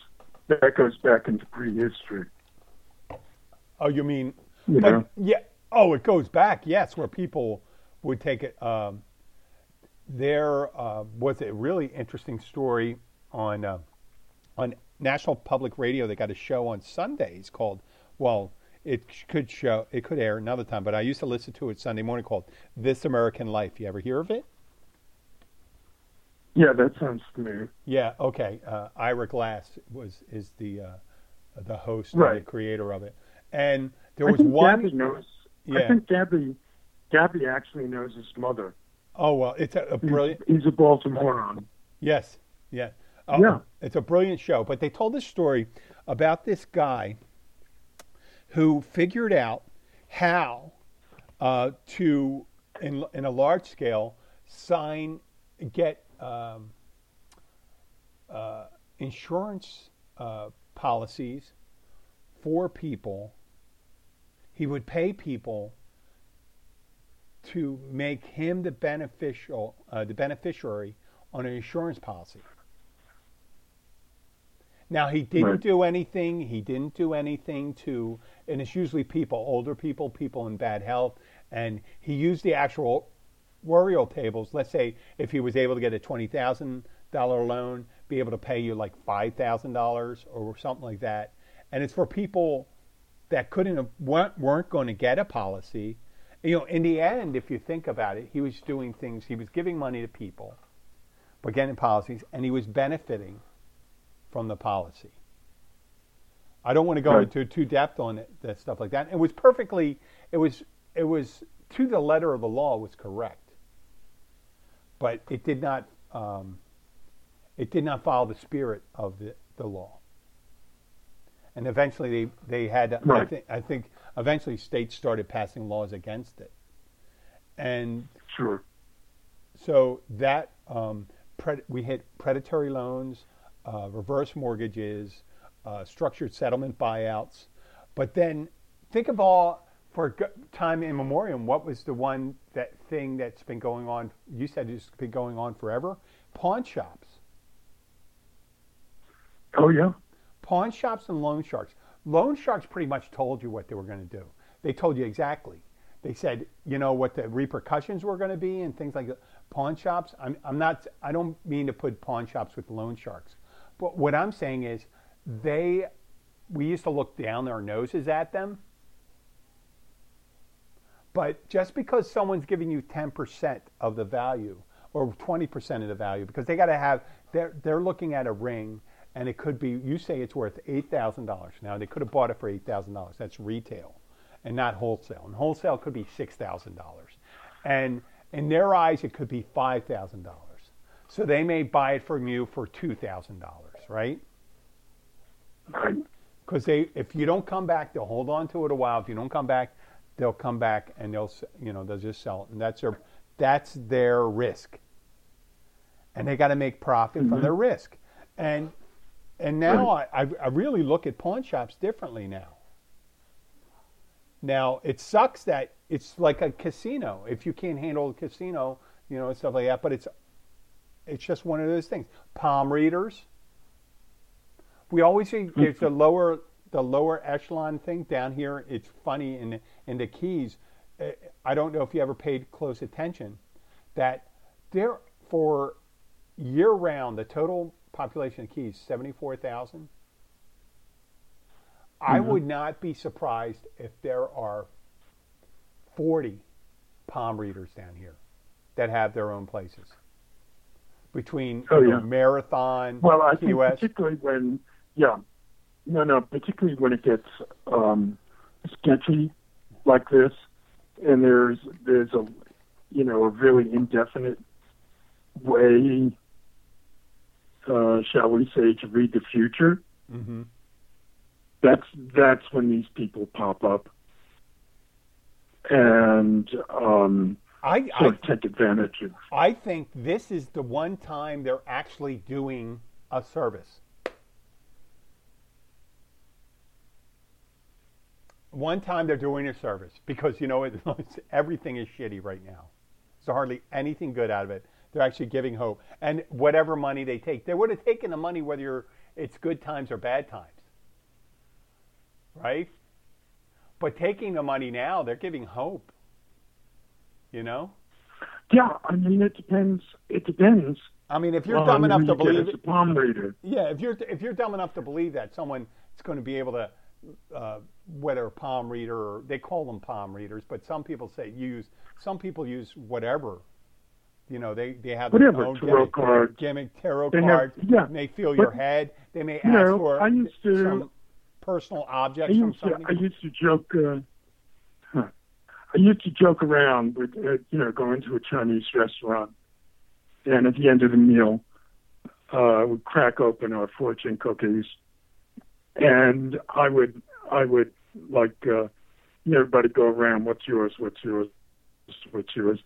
that goes back into prehistory. Oh, you mean? You but, yeah. Oh, it goes back. Yes, where people would take it. Um, there uh, was a really interesting story on uh, on National Public Radio. They got a show on Sundays called well. It could show. It could air another time, but I used to listen to it Sunday morning called "This American Life." You ever hear of it? Yeah, that sounds familiar. Yeah. Okay. Uh, Ira Glass was is the uh, the host Right. and the creator of it, and there I was think one. Gabby knows. Yeah. I think Gabby, Gabby actually knows his mother. Oh well, it's a, a He's, brilliant. he's a Baltimorean. Yes, yeah, Uh, Yeah. It's a brilliant show. But they told this story about this guy who figured out how uh, to, in in a large scale, sign get um, uh, insurance uh, policies for people. He would pay people to make him the beneficial, uh, the beneficiary on an insurance policy. Now he didn't Right. do anything. He didn't do anything to, and it's usually people, older people, people in bad health, and he used the actual Royal tables. Let's say if he was able to get a twenty thousand dollar loan, be able to pay you like five thousand dollars or something like that, and it's for people that couldn't have, weren't, weren't going to get a policy. You know, in the end, if you think about it, he was doing things. He was giving money to people, but getting policies, and he was benefiting from the policy. I don't want to go Right. into too depth on it, that stuff like that. It was perfectly. It was. It was to the letter of the law was correct, but it did not. Um, it did not follow the spirit of the, the law. And eventually, they they had. I, Right. think, I think eventually states started passing laws against it, and Sure. so that um, pred- we hit predatory loans, uh, reverse mortgages, uh, structured settlement buyouts. But then think of all for time immemorial. What was the one that thing that's been going on? You said it's been going on forever. Pawn shops, Oh yeah. pawn shops, and loan sharks. Loan sharks pretty much told you what they were going to do. They told you exactly. They said, you know, what the repercussions were going to be and things like that. Pawn shops. I'm, I'm not. I don't mean to put pawn shops with loan sharks, but what I'm saying is, they. We used to look down our noses at them. But just because someone's giving you 10% of the value or 20% of the value, because they got to have, they're, they're looking at a ring and it could be, you say it's worth $8,000. Now, they could have bought it for $8,000. That's retail and not wholesale. And wholesale could be $6,000. And in their eyes, it could be $5,000. So they may buy it from you for $2,000, right? Right. because they if you don't come back they'll hold on to it a while if you don't come back they'll come back and they'll you know they'll just sell it. And that's their that's their risk. And they got to make profit from mm-hmm. their risk. And and now I, I I really look at pawn shops differently now. Now it sucks that it's like a casino. If you can't handle a casino you know and stuff like that but it's it's just one of those things. Palm readers. We always see mm-hmm. there's the lower the lower echelon thing down here. It's funny in in the keys. eh, I don't know if you ever paid close attention that there for year round the total population of keys seventy four thousand. I would not be surprised if there are forty palm readers down here that have their own places between Oh, know. Marathon, Well, I Key think West. particularly when, yeah, no, no, particularly when it gets um, sketchy like this, and there's there's a, you know, a really indefinite way, uh, shall we say, to read the future. hmm That's that's when these people pop up, and um, I, I of take advantage of. I think this is the one time they're actually doing a service. One time they're doing a service because you know it, *laughs* it's, everything is shitty right now. So hardly anything good out of it. They're actually giving hope, and whatever money they take, they would have taken the money whether it's good times or bad times, right? But taking the money now, they're giving hope. You know? Yeah, I mean, it depends. It depends. I mean, if you're dumb enough to believe palm reader. Yeah, if you're if you're dumb enough to believe that someone is going to be able to, uh, whether palm reader or they call them palm readers, but some people say use some people use whatever. You know, they they have Whatever, their own tarot gimmick, cards. gimmick tarot They have- cards. yeah, They feel but, your head. They may ask know, for I used to- some personal I objects from used to. I used to joke. Uh, huh. I used to joke around with, uh, you know, going to a Chinese restaurant, and at the end of the meal, uh, would crack open our fortune cookies, and I would, I would like, uh, you know, everybody go around. What's yours? What's yours? What's yours?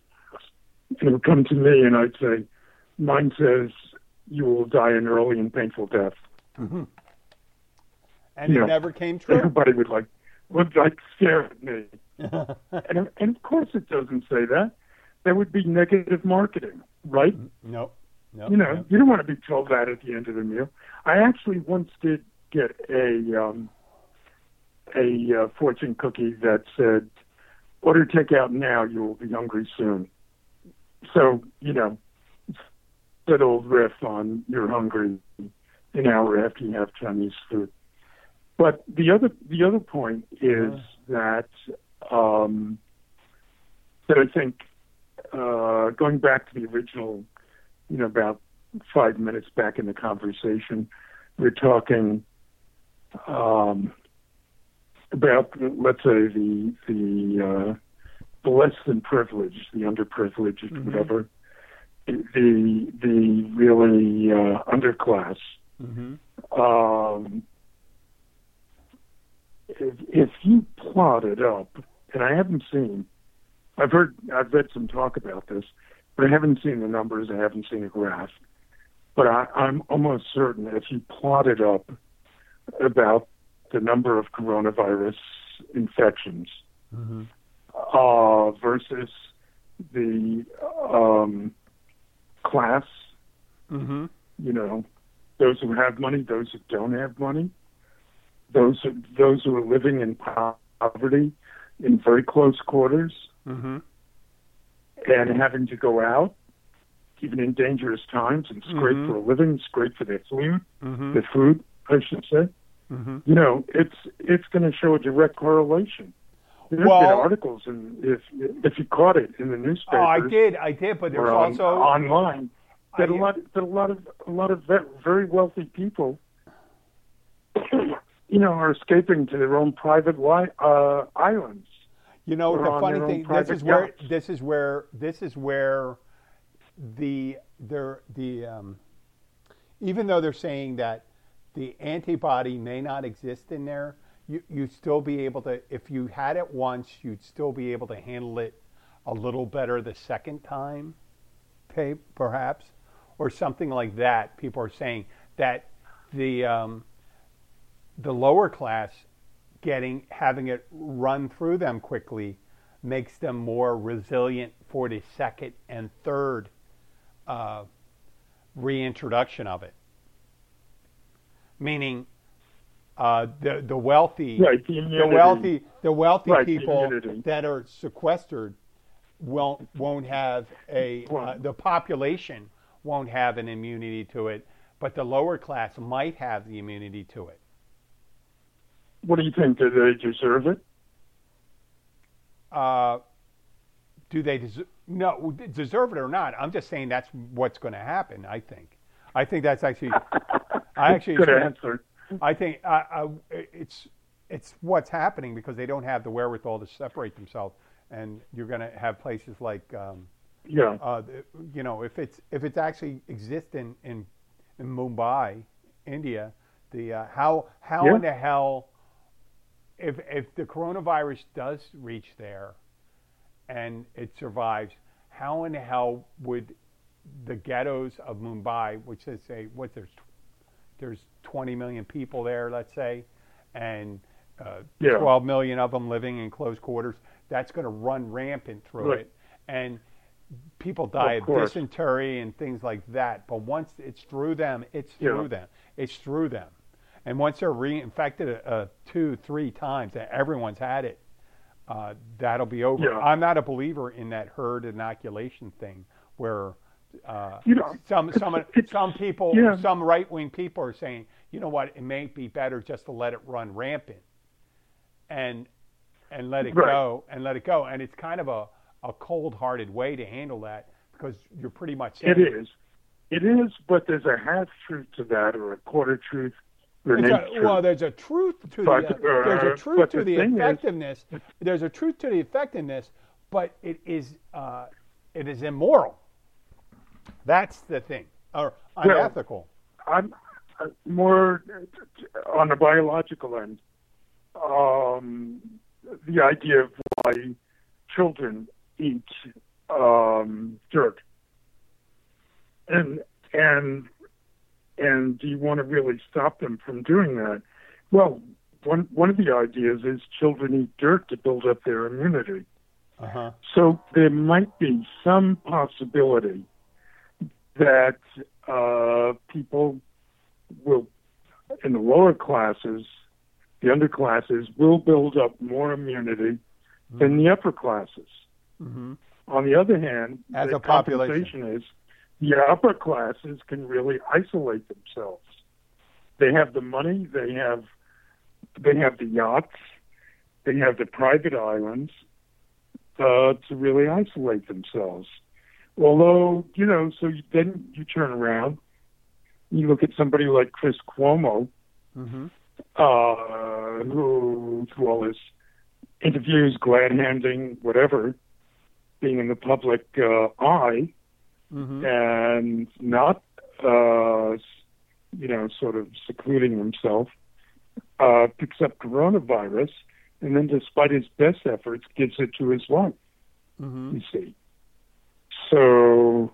And it would come to me, and I'd say, mine says, "You will die an early and painful death." and yeah. it never came true. Everybody would like would like stare at me. *laughs* and, and of course it doesn't say that. That would be negative marketing, right? nope. Nope. You know, nope. you don't want to be told that at the end of the meal. I actually once did get a um, a uh, fortune cookie that said, "Order takeout now, you will be hungry soon." So you know, that old riff on "you're hungry an hour after you have Chinese food." But the other the other point is that um, that I think uh, going back to the original, you know, about five minutes back in the conversation, we're talking um, about let's say the the uh, the less than privileged, the underprivileged, whatever, the the really uh, underclass. hmm Um, if, if you plot it up, and I haven't seen, I've heard, I've read some talk about this, but I haven't seen the numbers. I haven't seen a graph. But I, I'm almost certain if you plot it up about the number of coronavirus infections hmm uh, versus the um, class hmm you know, those who have money, those who don't have money, those who, those who are living in poverty in very close quarters hmm and having to go out, even in dangerous times, and scrape Mhm. for a living, scrape for their food, hmm their food, I should say. Hmm You know, it's it's going to show a direct correlation. There's Well- been articles, and if if you caught it in the newspaper, Oh, I did, I did, but there's on, also online that a I- lot that a lot of a lot of very wealthy people *coughs* you know are escaping to their own private li- uh, islands You know the funny thing. This is where yachts. this is where this is where the there the um, even though they're saying that the antibody may not exist in there, you you still be able to if you had it once, you'd still be able to handle it a little better the second time, perhaps, or something like that. People are saying that the um, the lower class getting having it run through them quickly makes them more resilient for the second and third uh, reintroduction of it. Meaning, uh, the the wealthy, right the, the wealthy, the wealthy Right, people immunity. that are sequestered won't won't have a uh, the population won't have an immunity to it, but the lower class might have the immunity to it. what do you think do they deserve it uh, do they deserve, no deserve it or not? I'm just saying that's what's going to happen. I think. I think that's actually. I actually. good think- answer I think uh, uh, it's it's what's happening because they don't have the wherewithal to separate themselves, and you're going to have places like. Um, yeah uh, you know, if it's if it's actually exist in in, in Mumbai, India, the uh, how how Yeah. in the hell, if if the coronavirus does reach there, and it survives, how in the hell would the ghettos of Mumbai, which they say what there's there's 20 million people there, let's say, and uh, Yeah. 12 million of them living in close quarters. That's going to run rampant through Right. it, and people die Of of, dysentery and things like that. But once it's through them, it's Yeah. through them. It's through them. And once they're reinfected uh, two, three times, and everyone's had it, uh, that'll be over. Yeah. I'm not a believer in that herd inoculation thing, where uh, You know, some it's- some it's- some people, yeah. some right wing people are saying, you know what, it may be better just to let it run rampant, and and let it Right. go and let it go. And it's kind of a, a cold hearted way to handle that because you're pretty much It is. It is, but there's a half truth to that, or a quarter truth, or an a- truth. well, there's a truth to But, the uh, there's a truth to the the thing is- effectiveness. there's a truth to the effectiveness, but it is uh, it is immoral. That's the thing, or unethical. I'm uh, more on the biological end. Um, the idea of why children eat um, dirt, and and and do you want to really stop them from doing that? Well, one one of the ideas is children eat dirt to build up their immunity. Uh huh. So there might be some possibility that uh, people will, in the lower classes, the underclasses, will build up more immunity than the upper classes. hmm On the other hand, As the a population. is the upper classes can really isolate themselves. They have the money, they have they have the yachts, they have the private islands uh, to really isolate themselves. Although, you know, so you, then you turn around, you look at somebody like Chris Cuomo, hmm uh, who, through all his interviews, glad handing, whatever, being in the public uh, eye, hmm and not, uh, you know, sort of secluding himself, uh, picks up coronavirus, and then, despite his best efforts, gives it to his wife. hmm You see, so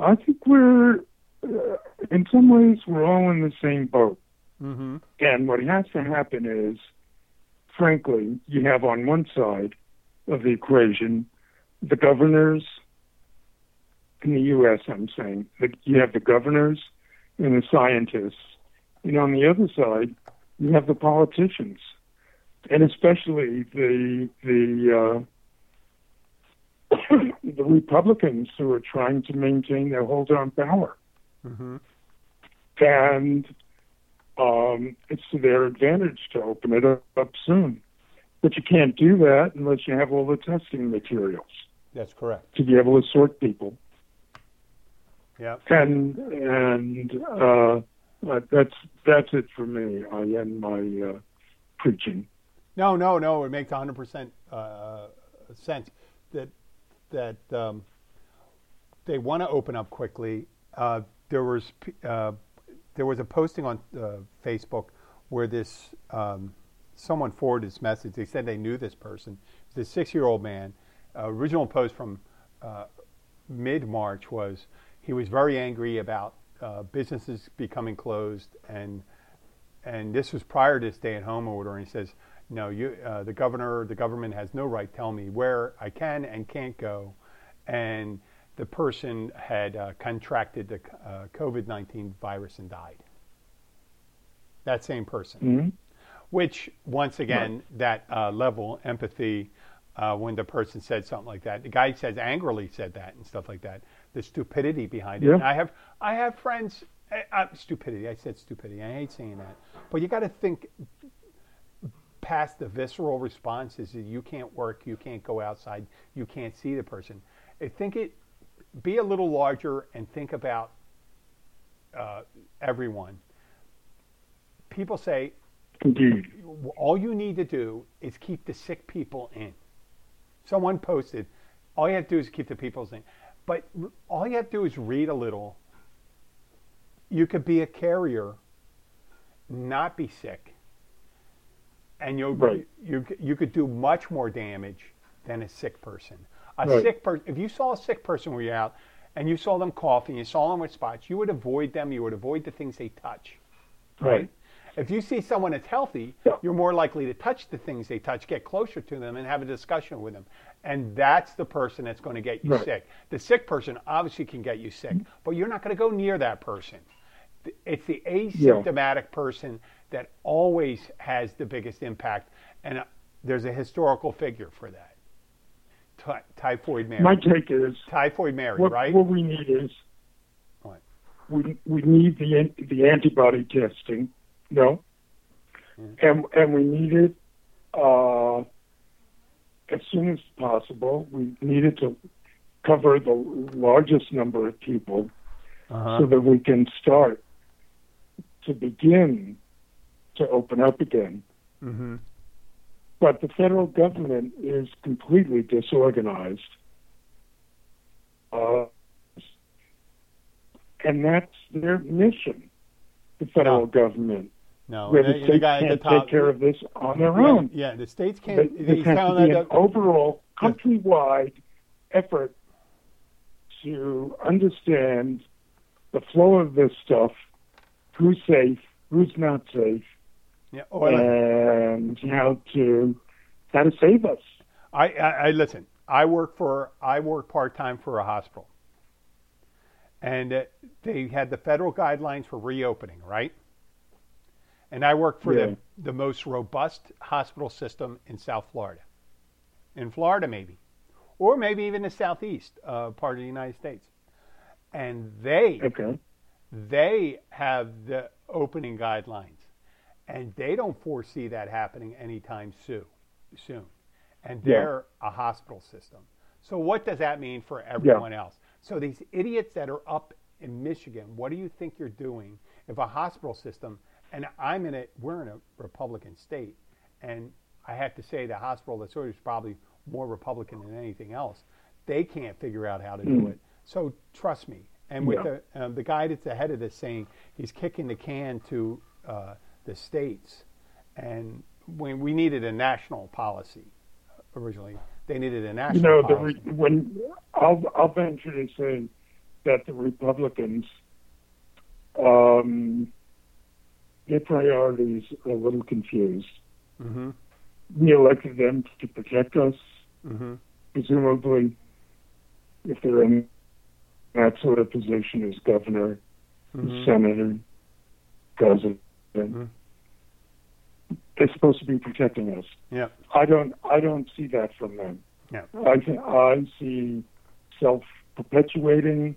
I think we're, uh, in some ways, we're all in the same boat. hmm And what has to happen is, frankly, you have on one side of the equation the governors in the U.S., I'm saying, that you have the governors and the scientists. And on the other side, you have the politicians, and especially the the uh, the Republicans who are trying to maintain their hold on power. hmm And um, it's to their advantage to open it up, up soon. But you can't do that unless you have all the testing materials That's correct. to be able to sort people. Yeah. And and uh, that's that's it for me. I end my uh, preaching. No, no, no. It makes 100% uh, sense that that um, they want to open up quickly. Uh, there was uh, there was a posting on uh, Facebook where this um, someone forwarded this message. They said they knew this person. This six-year-old man. Uh, original post from uh, mid March was he was very angry about uh, businesses becoming closed and and this was prior to stay-at-home order. And he says, "No, you, uh, the governor, the government has no right to tell me where I can and can't go." And the person had uh, contracted the uh, COVID-19 virus and died. That same person, hmm which once again, that uh, level empathy. Uh, when the person said something like that, the guy says angrily said that and stuff like that. The stupidity behind it. Yeah. And I have I have friends. Uh, uh, stupidity. I said stupidity. I hate saying that, but you got to think past the visceral responses that you can't work, you can't go outside, you can't see the person. I think it be a little larger and think about uh, everyone. People say Indeed. all you need to do is keep the sick people in. Someone posted, all you have to do is keep the people in. But all you have to do is read a little. You could be a carrier, not be sick, and you'll Right. you you could do much more damage than a sick person. A Right. sick person, if you saw a sick person where you're out, and you saw them coughing, you saw them with spots, you would avoid them. You would avoid the things they touch Right. If you see someone that's healthy, Yeah. you're more likely to touch the things they touch, get closer to them, and have a discussion with them. And that's the person that's going to get you Right. sick. The sick person obviously can get you sick, but you're not going to go near that person. It's the asymptomatic person that always has the biggest impact, and uh, there's a historical figure for that. Ty- typhoid Mary. My take is typhoid Mary, what, right? what we need is What? we we need the the antibody testing. No, and and we need it uh, as soon as possible. We need it to cover the largest number of people Uh-huh. so that we can start to begin to open up again. hmm But the federal government is completely disorganized. Uh, and that's their mission, the federal No. government. No, Where the the, states can't top. take care of this on their yeah, own. yeah, the states can't. He's has to be an the- overall countrywide effort to understand the flow of this stuff, who's safe, who's not safe, yeah, oh, and how to how to save us. I, I, I listen. I work for. I work part time for a hospital, and uh, they had the federal guidelines for reopening, right? And I work for Yeah. the the most robust hospital system in South Florida, in Florida maybe, or maybe even the southeast uh, part of the United States, and they Okay. they have the opening guidelines, and they don't foresee that happening anytime soon. Soon, and they're a hospital system. So what does that mean for everyone else? So these idiots that are up in Michigan, what do you think you're doing if a hospital system? And I'm in a we're in a Republican state, and I have to say the hospital that's is probably more Republican than anything else. They can't figure out how to do it. So trust me. And with Yeah. the um, the guy that's ahead of this saying he's kicking the can to uh, the states, and when we needed a national policy originally, they needed a national. You know, the re- when I'll I'll venture to say that the Republicans, um, their priorities are a little confused. hmm We elected them to protect us, hmm presumably, if they're in that sort of position as governor, hmm senator, president. Mhm. They're supposed to be protecting us. Yeah. I don't. I don't see that from them. Yeah. I th- I see self perpetuating,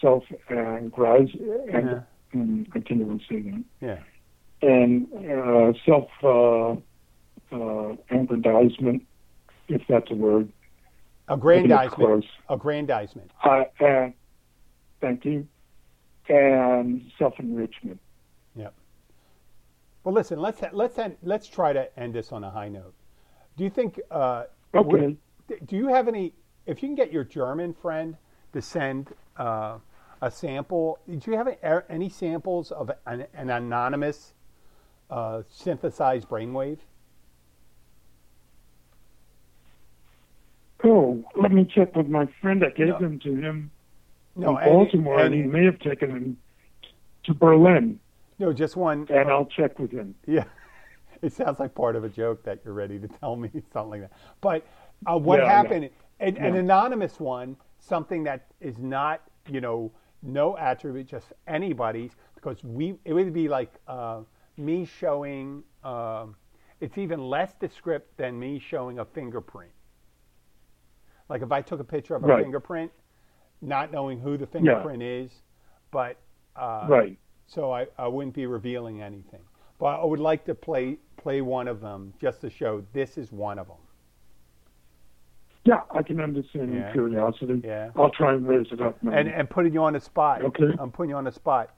self aggrandizing. Yeah. And, can't even say that. Yeah. And uh, self uh, uh, aggrandizement, if that's a word. Aggrandizement. Aggrandizement. Uh, and thank you. And self enrichment. Well, listen. Let's let's end, let's try to end this on a high note. Do you think? Uh, Okay. do you have any? If you can get your German friend to send uh, a sample, do you have any, any samples of an, an anonymous uh, synthesized brainwave? Oh, let me check with my friend. I gave No. them to him No, in Baltimore, and, any- he may have taken them to Berlin. No, just one. And I'll check with him. Yeah, *laughs* it sounds like part of a joke that you're ready to tell me *laughs* something like that. But uh, what Yeah, happened? An, an Yeah. anonymous one, something that is not, you know, no attribute, just anybody's, because we it would be like uh, me showing. Um, it's even less descript than me showing a fingerprint. Like if I took a picture of a Right. fingerprint, not knowing who the fingerprint is, but uh, right. So I, I wouldn't be revealing anything. But I would like to play play one of them just to show this is one of them. Yeah, I can understand Yeah. your curiosity. Yeah. I'll try and raise it up. Now. And and putting you on the spot. Okay. I'm putting you on the spot.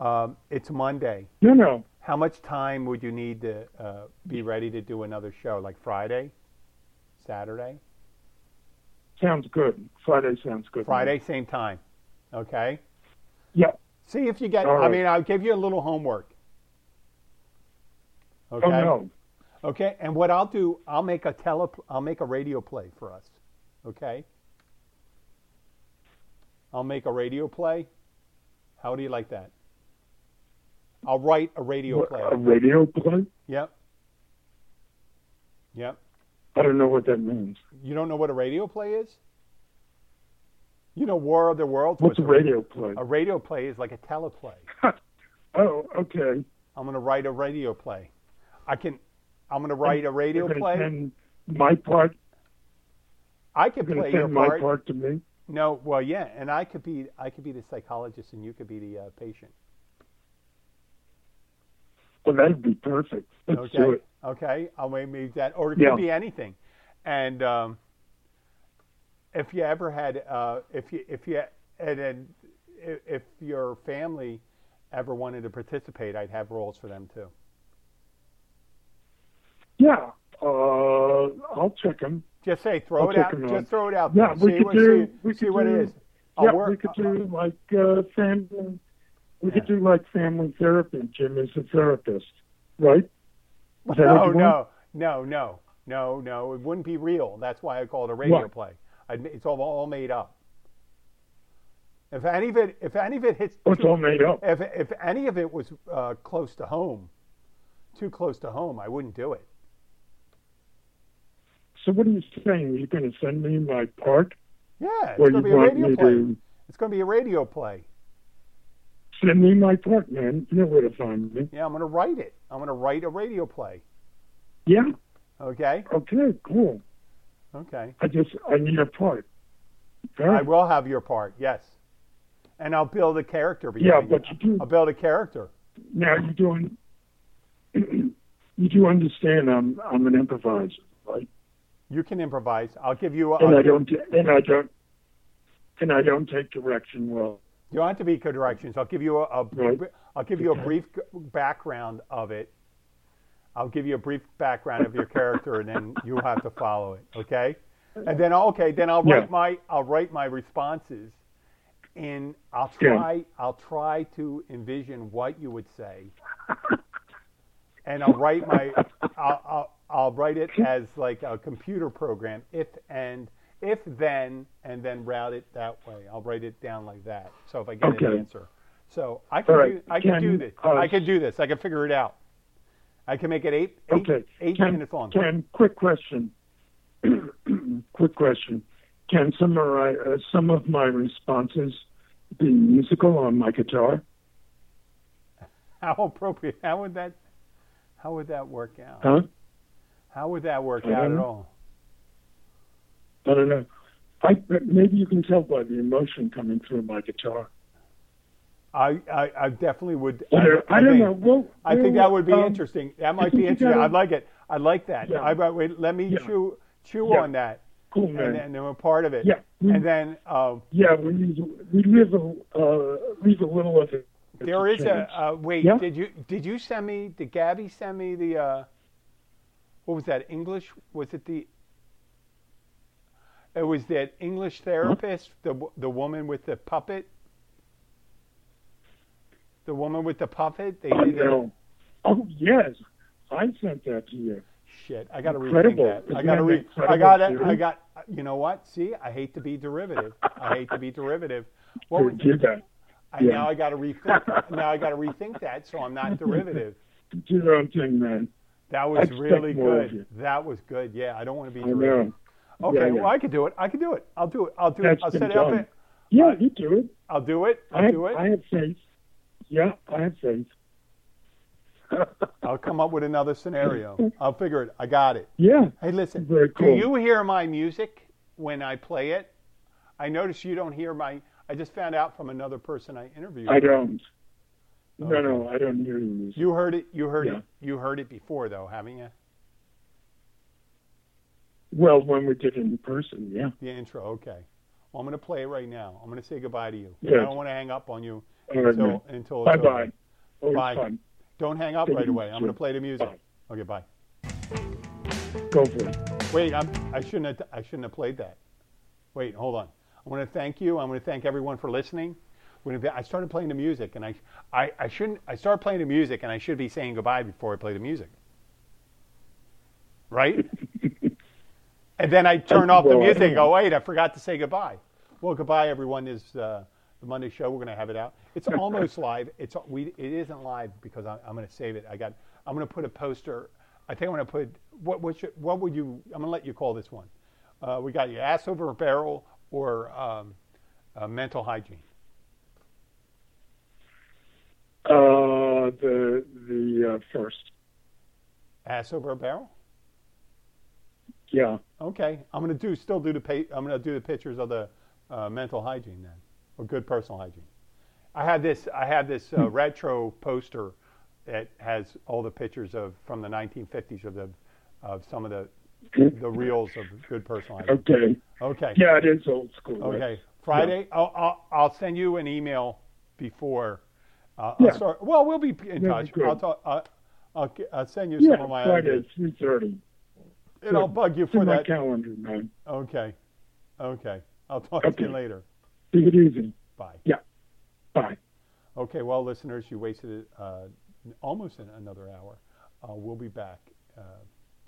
Um, it's Monday. no, no. How much time would you need to uh, be ready to do another show? Like Friday, Saturday, Sounds good. Friday sounds good. Friday, same time. Okay. Yeah. See if you get. All I mean, I'll give you a little homework. Oh, okay. Oh no. Okay, and what I'll do, I'll make a tele, I'll make a radio play for us. Okay. I'll make a radio play. How do you like that? I'll write a radio play. A radio play? Yep. Yep. I don't know what that means. You don't know what a radio play is? You know War of the Worlds? What's a radio play? A radio play is like a teleplay. *laughs* oh, okay. I'm going to write a radio play. I can. I'm going to write a radio play. My part. I can play your my part. part to me. No, well, yeah, and I could be. I could be the psychologist, and you could be the uh, patient. Well, that'd be perfect. Let's Okay. do it. Okay. I'll maybe that, or it Yeah. could be anything. And um, if you ever had, uh, if you, if you, and then if, your family ever wanted to participate, I'd have roles for them too. Yeah. Uh, I'll check them. Just say, throw I'll it out. Just out. throw it out. Yeah, there. we see could what, do- See, we see could what do- it is. I'll yeah, work- we could do like uh, family. We could do like family therapy. Jim is a therapist, right? Is No, what you want? no, no, no, no, no. It wouldn't be real. That's why I call it a radio What? play. I'd, it's all, all made up. If any of it, if any of it hits, Oh, it's all made up. if if any of it was uh, close to home, too close to home, I wouldn't do it. So what are you saying? You're going to send me my part, Yeah, it's going to be a radio play. to It's going to be a radio play. send me my part, man? You know where to find me. Yeah, I'm going to write it. I'm going to write a radio play. Yeah. Okay. Okay. Cool. Okay. I just I need a part. All I will have your part. Yes. And I'll build a character. Yeah, but you. you do I'll build a character. now. You doing? *clears throat* you do understand? I'm I'm an improviser, right? You can improvise. I'll give you. And I'll I don't and I don't and I don't take direction well. You don't have to be directions. I'll give you a, a Right. will give you a brief background of it. I'll give you a brief background of your *laughs* character, and then you'll have to follow it. Okay, and then okay, then I'll write Yeah. my I'll write my responses, and I'll Yeah. try I'll try to envision what you would say, *laughs* and I'll write my I'll, I'll I'll write it as like a computer program if and if then and then route it that way. I'll write it down like that. So if I get an answer, so I can right. do I can, do this. uh, I can do this. I can figure it out. I can make it eight eight, Okay. eight Ken, minutes long. Ken, quick question. *clears throat* quick question. Can some of my, uh, some of my responses be musical on my guitar? How appropriate? How would that? How would that work out? Huh? How would that work out don't at all? I don't know. I maybe you can tell by the emotion coming through my guitar. I, I, I definitely would. I, don't- I don't think, know. Well, I think that would be um, interesting. That might be interesting. gotta- I'd like it. I like that. Yeah. I, wait, let me Yeah. chew chew Yeah. on that, Cool, and man. then and we're part of it. Yeah. We, And then um, yeah, we leave, we leave a uh, leave a little of it. there is a uh, wait. Did you did you send me? Did Gabby send me the? Uh, what was that? English? Was it the? It was that English therapist, the the woman with the puppet. The woman with the puppet. They did that. Oh, oh yes, I sent that to you. Shit, I got to rethink that. I got to re. I got it. I got. You know what? See, I hate to be derivative. I hate to be derivative. What would, do that. I, yeah. now I got to rethink. now I got to rethink that, so I'm not derivative. *laughs* Do your own thing, man. That was really good. That was good. Yeah, I don't want to be derivative. Okay, Yeah, yeah. well I could do it. I can do it. I'll do it. I'll do That's it. I'll set it up. and- Yeah, you do it. I'll do it. I'll have, do it. I have faith. Yeah, I have faith. I'll come up with another scenario. I'll figure it. I got it. yeah, Hey, listen. Very Do cool. you hear my music when I play it? I notice you don't hear my. I just found out from another person I interviewed. I don't. No, Okay. no, I don't hear the music. You heard it. You heard Yeah. it. You heard it before, though, haven't you? Well, when we did it in person, yeah. The intro. Okay. Well, I'm going to play it right now. I'm going to say goodbye to you. Yes. I don't want to hang up on you until until Bye bye. Bye. fun. Don't hang up Take right away. I'm going to play the music. Bye. Okay. Bye. Go for it. Wait. I'm, I shouldn't. Have, I shouldn't have played that. Wait. Hold on. I want to thank you. I want to thank everyone for listening. When I started playing the music, and I, I, I shouldn't. I started playing the music, and I should be saying goodbye before I play the music. Right? *laughs* and then I turn off the music and go, wait, I forgot to say goodbye. Well, goodbye, everyone. Is uh, the Monday show. We're going to have it out. It's almost live. It's we. It isn't live because I, I'm going to save it. I got. I'm going to put a poster. I think I'm going to put what. What, should, what would you? I'm going to let you call this one. Uh, we got you ass over a barrel or um, uh, mental hygiene. Uh, the the uh, first. Ass over a barrel. Yeah. Okay, I'm going to do still do the pa- I'm going to do the pictures of the uh, mental hygiene then, or good personal hygiene. I had this I had this uh, retro poster that has all the pictures of from the 1950s of the of some of the the reels of good personal hygiene. Okay. Okay. Yeah, it is old school. Okay. Friday, I'll, I'll I'll send you an email before. Uh, Yeah. Start, well, we'll be in touch. I'll, talk, uh, I'll, I'll send you Yeah, some of my Friday ideas, at three thirty. and I'll bug you for my that. calendar, man. Okay. Okay. I'll talk to you later. Take it easy. Bye. Yeah. Bye. Okay, well, listeners, you wasted uh, almost an, another hour. Uh, we'll be back uh,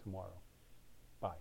tomorrow. Bye.